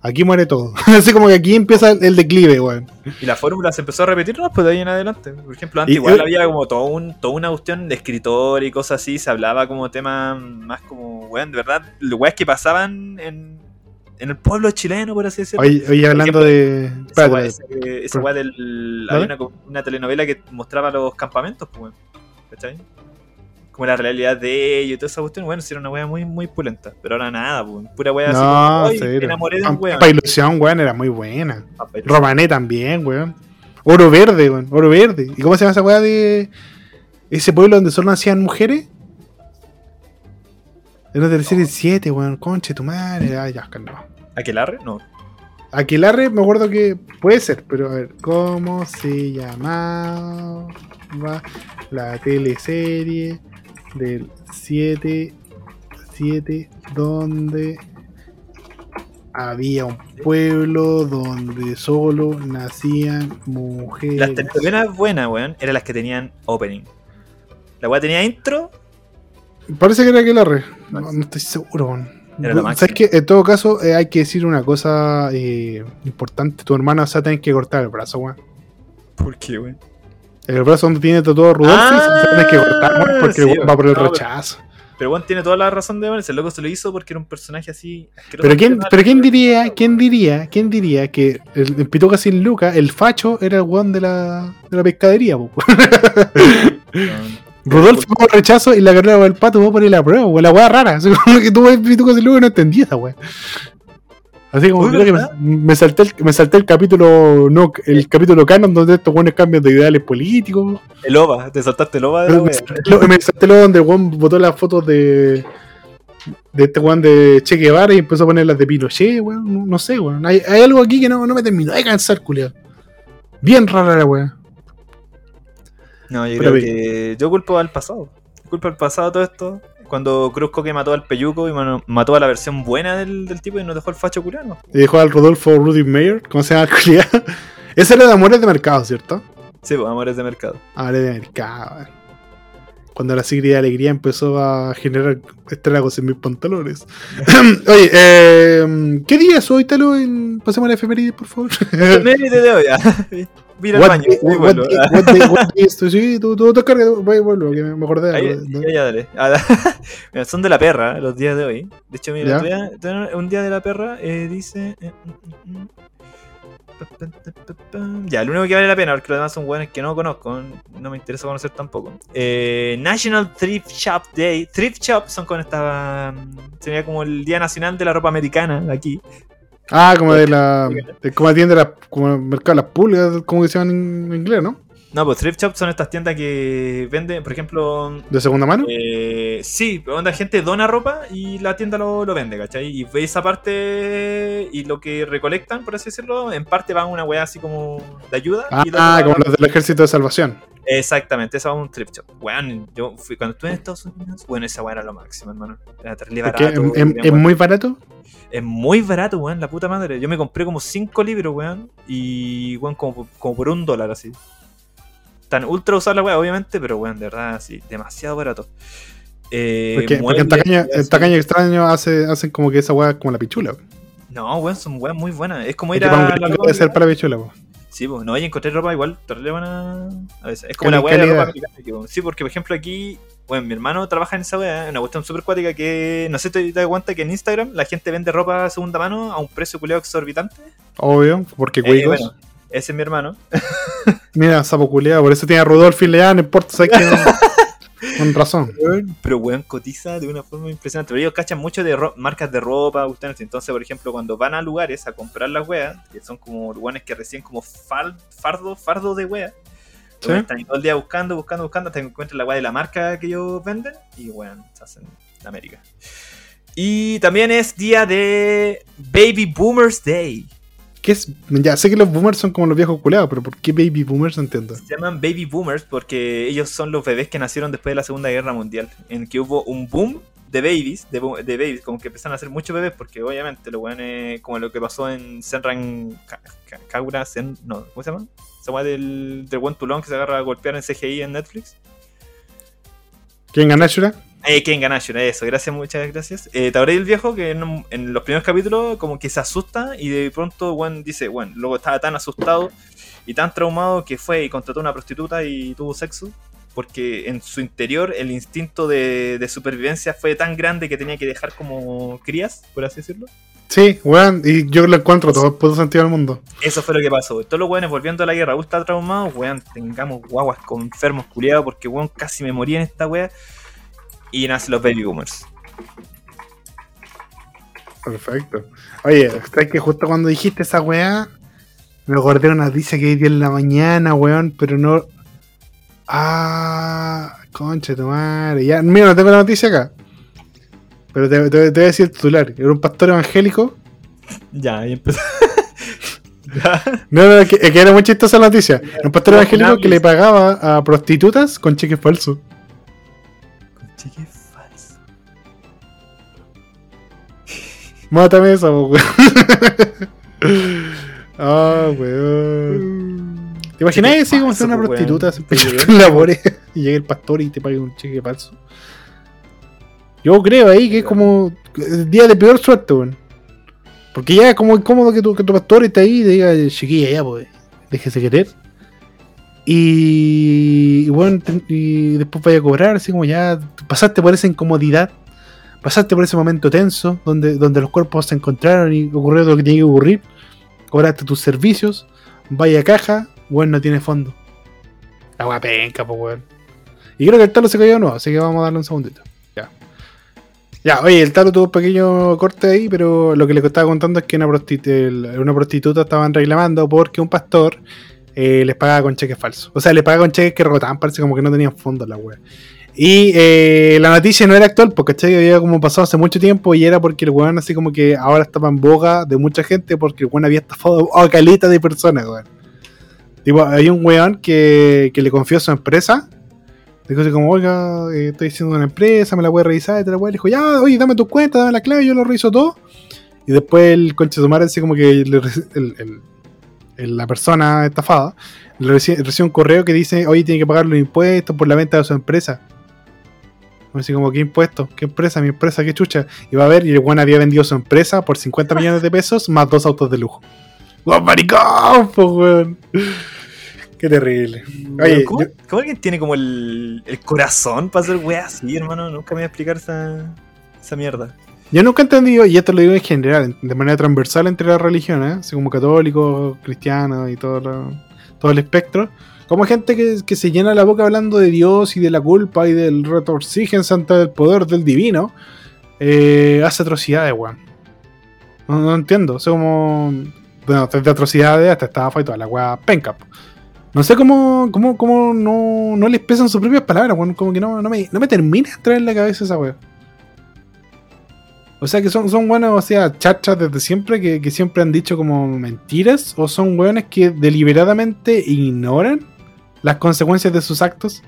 Aquí muere todo. Así como que aquí empieza el, declive, weón. Y la fórmula se empezó a repetir, ¿no? Pues de ahí en adelante. Por ejemplo, antes Y- igual había como todo un, toda una cuestión de escritor y cosas así. Se hablaba como temas más como, weón, de verdad, weas que pasaban en, en el pueblo chileno, por así decirlo. Oye, oye hablando de. Esa weá- del. ¿Vale? Había una, telenovela que mostraba los campamentos, pues. ¿Cachai? Como la realidad de ellos y toda esa cuestión, bueno, sí era una weá muy, muy pulenta. Pero ahora nada, pues, pura weá así No, como, "Ay, cero. me enamoré de un weón. Pampa Ilusión, weón, era muy buena. Ilusión. Romané también, weón. Oro Verde, weón. Oro Verde. ¿Y cómo se llama esa weá de. Ese pueblo donde solo nacían mujeres? Era de la serie 7, weón. Conche tu madre. Ay, ya, calma. ¿Aquelarre? No. Aquelarre, me acuerdo que puede ser, pero a ver, ¿cómo se llamaba la teleserie del 7, 7 donde había un pueblo donde solo nacían mujeres? Las telenovelas buenas, weón, eran las que tenían opening. La weá tenía intro. Parece que era Aquelarre, no, no estoy seguro. weón. La ¿Sabes qué? En todo caso, eh, hay que decir una cosa eh, importante. Tu hermano se va a tener que cortar el brazo, weón. ¿Por qué, weón? El brazo donde tiene todo Rudolf Ah, se que cortar, porque sí, el va por el no, rechazo. Pero weón tiene toda la razón de ponerse. El loco se lo hizo porque era un personaje así. Pero quién, pero quién diría, quién diría, quién diría que el, en Pituca sin Luca, el facho era el weón de la, de la pescadería, po. Rudolf fue por rechazo y la carrera del pato va por la prueba, weón. La weá rara. Así como que tú ves Pituca sin Luca y no entendí esa weá. Así como creo que me, salté el, me salté el capítulo no, el capítulo canon donde estos weones cambian de ideales políticos. El OVA, te saltaste el OVA de la Me salté me salté lo donde el weón botó las fotos de. De este weón de Che Guevara y empezó a poner las de Pinochet, weón. No, no sé, weón. Hay, hay algo aquí que no, no me terminó de cansar, culiao. Bien rara la weón. No, yo Pero creo que yo culpo al pasado. Culpo al pasado todo esto. Cuando Cruz Coque mató al Peyuco y mató a la versión buena del, del tipo y nos dejó el facho curano. Y dejó al Rodolfo Rudy Mayer, ¿cómo se llama el? Ese era de Amores de Mercado, ¿cierto? Sí, pues amores de mercado. Amores de Mercado. Cuando la Sigrid de Alegría empezó a generar estragos en mis pantalones. Oye, eh, ¿qué día es hoy, Talo? En... Pasemos a la efeméride, por favor. Mérite de hoy. Mira el What baño. Sí, tú, tú te cargas, voy, vuelvo, que me acordé Ahí, algo. ya, dale. Ah, Mira, son de la perra los días de hoy. De hecho, mira, día- un día de la perra eh, dice. eh, mm, mm, mm. Ya, lo único que vale la pena, porque los demás son buenos que no conozco, no me interesa conocer tampoco. Eh, National Thrift Shop Day. Thrift Shop son con esta. mm, Sería como el Día Nacional de la Ropa Americana aquí. Ah, como de la. De como atiende la. Como el mercado de las pulgas, como llaman en inglés, ¿no? No, pues Thrift Shop son estas tiendas que venden, por ejemplo, De segunda mano. Eh, sí, donde la gente dona ropa y la tienda lo, lo vende, ¿cachai? Y ve esa parte y lo que recolectan, por así decirlo, en parte va a una weá así como de ayuda. y Ah, como los del ejército de salvación. Exactamente, esa va a un thrift shop. Weón, yo fui, cuando estuve en Estados Unidos, bueno, esa weá era lo máximo, hermano. Era terrible Es que barato. es, muy barato. Es muy barato, weón, la puta madre. Yo me compré como 5 libros, weón, y, weón, como, como por un dólar, así. Tan ultra usar la weá, obviamente, pero, weón, de verdad, así, demasiado barato. Eh, Porque, porque en tacaña, weá, en tacaña extraño hace, hacen como que esa weá es como la pichula. No, weón, son weas muy buenas. Es como Es ir que para un a ropa debe ser para la pichula, po. Sí, pues no, y encontré ropa igual, terrible buena a veces. Es como la wea de la ropa americana. weón. Sí, porque por ejemplo aquí, bueno, mi hermano trabaja en esa wea, una cuestión súper cuática que, no sé si te das cuenta que en Instagram la gente vende ropa de segunda mano a un precio culeado exorbitante. Obvio, porque Eh, cuicos. bueno, ese es mi hermano. Mira, sapo culeado, por eso tiene a Rudolf y Leán, no importa, ¿sabes qué? Con razón. Pero weón cotiza de una forma impresionante. Pero ellos cachan mucho de marcas de ropa, así. Entonces, por ejemplo, cuando van a lugares a comprar las weas, que son como weones que recién como fal- fardo, fardo de weas, Sí. están todo el día buscando, buscando, buscando hasta que encuentran la wea de la marca que ellos venden y weón, se hacen en América. Y también es día de Baby Boomers Day. ¿Qué es? Ya sé que los boomers son como los viejos culeados, pero ¿por qué baby boomers? No entiendo. Se llaman Baby Boomers porque ellos son los bebés que nacieron después de la Segunda Guerra Mundial, en que hubo un boom de babies, de, de babies, como que empezaron a hacer muchos bebés, porque obviamente lo bueno es como lo que pasó en Senran Ka- Ka- Kaura, Sen, no, ¿cómo se llama? Esa weá del, del buen tulón que se agarra a golpear en CGI en Netflix. ¿Quién gana Shura? Eh, Ken Ganashura, eso, gracias, muchas gracias. Eh, ¿Te acordás del viejo que en, en los primeros capítulos como que se asusta y de pronto Juan dice, bueno, luego estaba tan asustado y tan traumado que fue y contrató a una prostituta y tuvo sexo? Porque en su interior el instinto de, de supervivencia fue tan grande que tenía que dejar como crías, por así decirlo. Sí, weón, y yo lo encuentro todo el puto sentido del mundo. Eso fue lo que pasó. Todos los weones volviendo a la guerra ultra traumados, weón, tengamos guaguas con enfermos culiados porque weón casi me morí en esta wea. Y nacen los baby boomers. Perfecto. Oye, ¿sabes que justo cuando dijiste esa weá, me acordé una noticia que vi en la mañana, weón, pero no. Ah, concha de tu madre. Ya, mira, no tengo la noticia acá. Pero te, te- te voy a decir el titular. Era un pastor evangélico. Ya, ahí empezó. ya. No, no, que, que era muy chistosa la noticia. Era un pastor evangélico que le pagaba a prostitutas con cheques falsos. Cheque falso. Mátame esa, weón. Ah, weón. ¿Te imaginas así como ser una prostituta con labores y llega el pastor y te paga un cheque falso? Yo creo ahí que es como el día de peor suerte, weón. Porque ya es como incómodo que tu, que tu pastor esté ahí y te diga, chiquilla, ya, pues, déjese querer. Y, bueno, y después vaya a cobrar, así como ya pasaste por esa incomodidad, pasaste por ese momento tenso, donde, donde los cuerpos se encontraron y ocurrió lo que tenía que ocurrir, cobraste tus servicios, vaya a caja, bueno, no tiene fondo. Wea penca, pues weón. Y creo que el talo se cayó de nuevo, así que vamos a darle un segundito. Ya. Ya, oye, el talo tuvo un pequeño corte ahí, pero lo que le estaba contando es que una, una prostituta estaban reclamando porque un pastor eh, les pagaba con cheques falsos. O sea, les pagaba con cheques que rebotaban, parece como que no tenían fondo la wea. Y eh, la noticia no era actual, porque ¿cachai? había como pasado hace mucho tiempo y era porque el weón así como que ahora estaba en boga de mucha gente porque el weón había estafado a caleta de personas, weón. Tipo, hay un weón que, que le confió su empresa. Dijo así como, oiga, eh, estoy haciendo una empresa, me la voy a revisar, y tal, weón. Le dijo, ya, oye, dame tu cuenta, dame la clave, yo lo reviso todo. Y después el conche de su madre, así como que el- el- la persona estafada le reci- recibe un correo que dice, oye, tiene que pagar los impuestos por la venta de su empresa. Así como, ¿qué impuestos? ¿Qué empresa? Mi empresa, qué chucha. Y va a ver, y el weón había vendido su empresa por 50 millones de pesos más dos autos de lujo. ¡Guau, maricón! po, weón! Qué terrible. Oye, ¿Cómo, yo- cómo alguien tiene como el, el corazón para hacer weas así, hermano? Nunca me voy a explicar esa, esa mierda. Yo nunca he entendido, y esto lo digo en general, de manera transversal entre las religiones, así como católicos, cristianos y todo, lo- todo el espectro, como gente que, se llena la boca hablando de Dios y de la culpa y del retorcígense ante el poder del divino, eh, hace atrocidades, weón. No, entiendo, o sea, como. Bueno, desde atrocidades hasta estafa y toda la weá penca. No sé cómo, cómo, cómo no, no les pesan sus propias palabras, weón. Como que no, no, me, no me termina de entrar en la cabeza esa weá. O sea que son, son buenos, o sea, chachas desde siempre que, que siempre han dicho como mentiras, o son weones que deliberadamente ignoran las consecuencias de sus actos.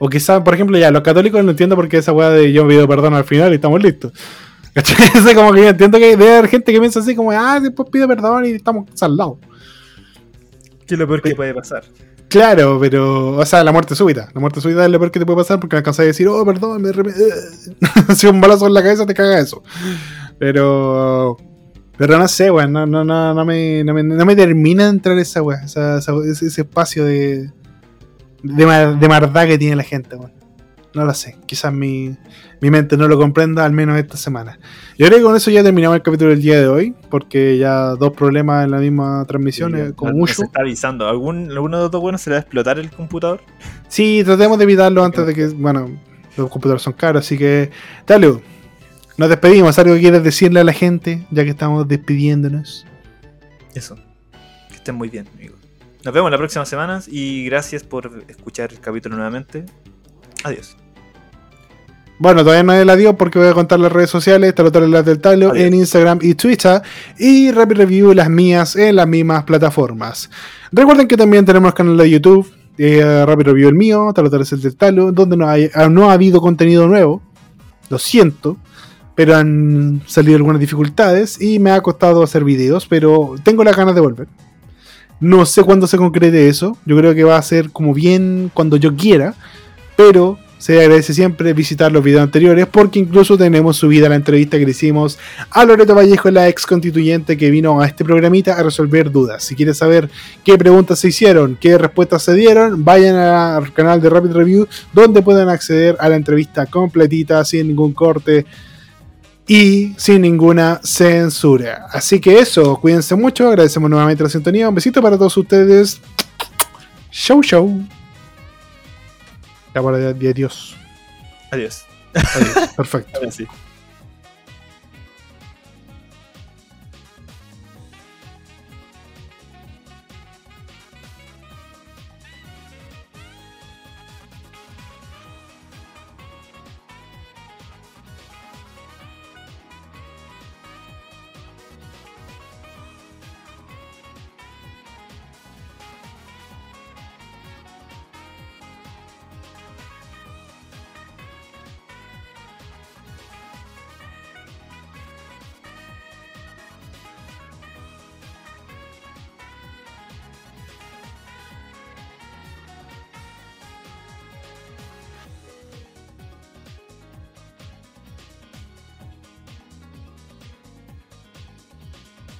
O quizás, por ejemplo, ya, los católicos no entiendo por qué esa weá de yo pido perdón al final y estamos listos. ¿Cachai? Como que yo entiendo que debe haber gente que piensa así como, ah, después pido perdón y estamos saldados. ¿Qué es lo peor que puede pasar? Claro, pero, o sea, la muerte súbita. La muerte súbita es lo peor que te puede pasar porque alcanzas a decir, oh, perdón, me Si un balazo en la cabeza te caga eso. Pero, pero no sé, weón, no, no, no, no, me, no, me, no me termina de entrar esa esa- ese, espacio de, de, mar- de maldad que tiene la gente, weón. No lo sé. Quizás mi, mi mente no lo comprenda, al menos esta semana. Yo creo que con eso ya terminamos el capítulo del día de hoy, porque ya dos problemas en la misma transmisión, Sí, eh, como mucho. Se está avisando. ¿Algún, ¿Alguno de los dos buenos se le va a explotar el computador? Sí, tratemos de evitarlo antes de que. Bueno, los computadores son caros, así que. Talio, nos despedimos. ¿Algo que quieres decirle a la gente, ya que estamos despidiéndonos? Eso. Que estén muy bien, amigos. Nos vemos la próxima semana y gracias por escuchar el capítulo nuevamente. Adiós. Bueno, todavía no es el adiós porque voy a contar las redes sociales, las del Talo en Instagram y Twitter y Rapid Review las mías en las mismas plataformas. Recuerden que también tenemos canal de YouTube, eh, Rapid Review el mío, Talotares el del Talo, donde no, hay, ah, no ha habido contenido nuevo, lo siento, pero han salido algunas dificultades y me ha costado hacer videos, pero tengo las ganas de volver. No sé cuándo se concrete eso, yo creo que va a ser como bien cuando yo quiera, pero se agradece siempre visitar los videos anteriores porque incluso tenemos subida la entrevista que le hicimos a Loreto Vallejo, la ex constituyente que vino a este programita a resolver dudas. Si quieres saber qué preguntas se hicieron, qué respuestas se dieron, vayan al canal de Rapid Review donde pueden acceder a la entrevista completita sin ningún corte y sin ninguna censura. Así que eso, cuídense mucho, agradecemos nuevamente la sintonía, un besito para todos ustedes. Show, show. La palabra de adiós. Adiós. Adiós. Perfecto. Ahora sí.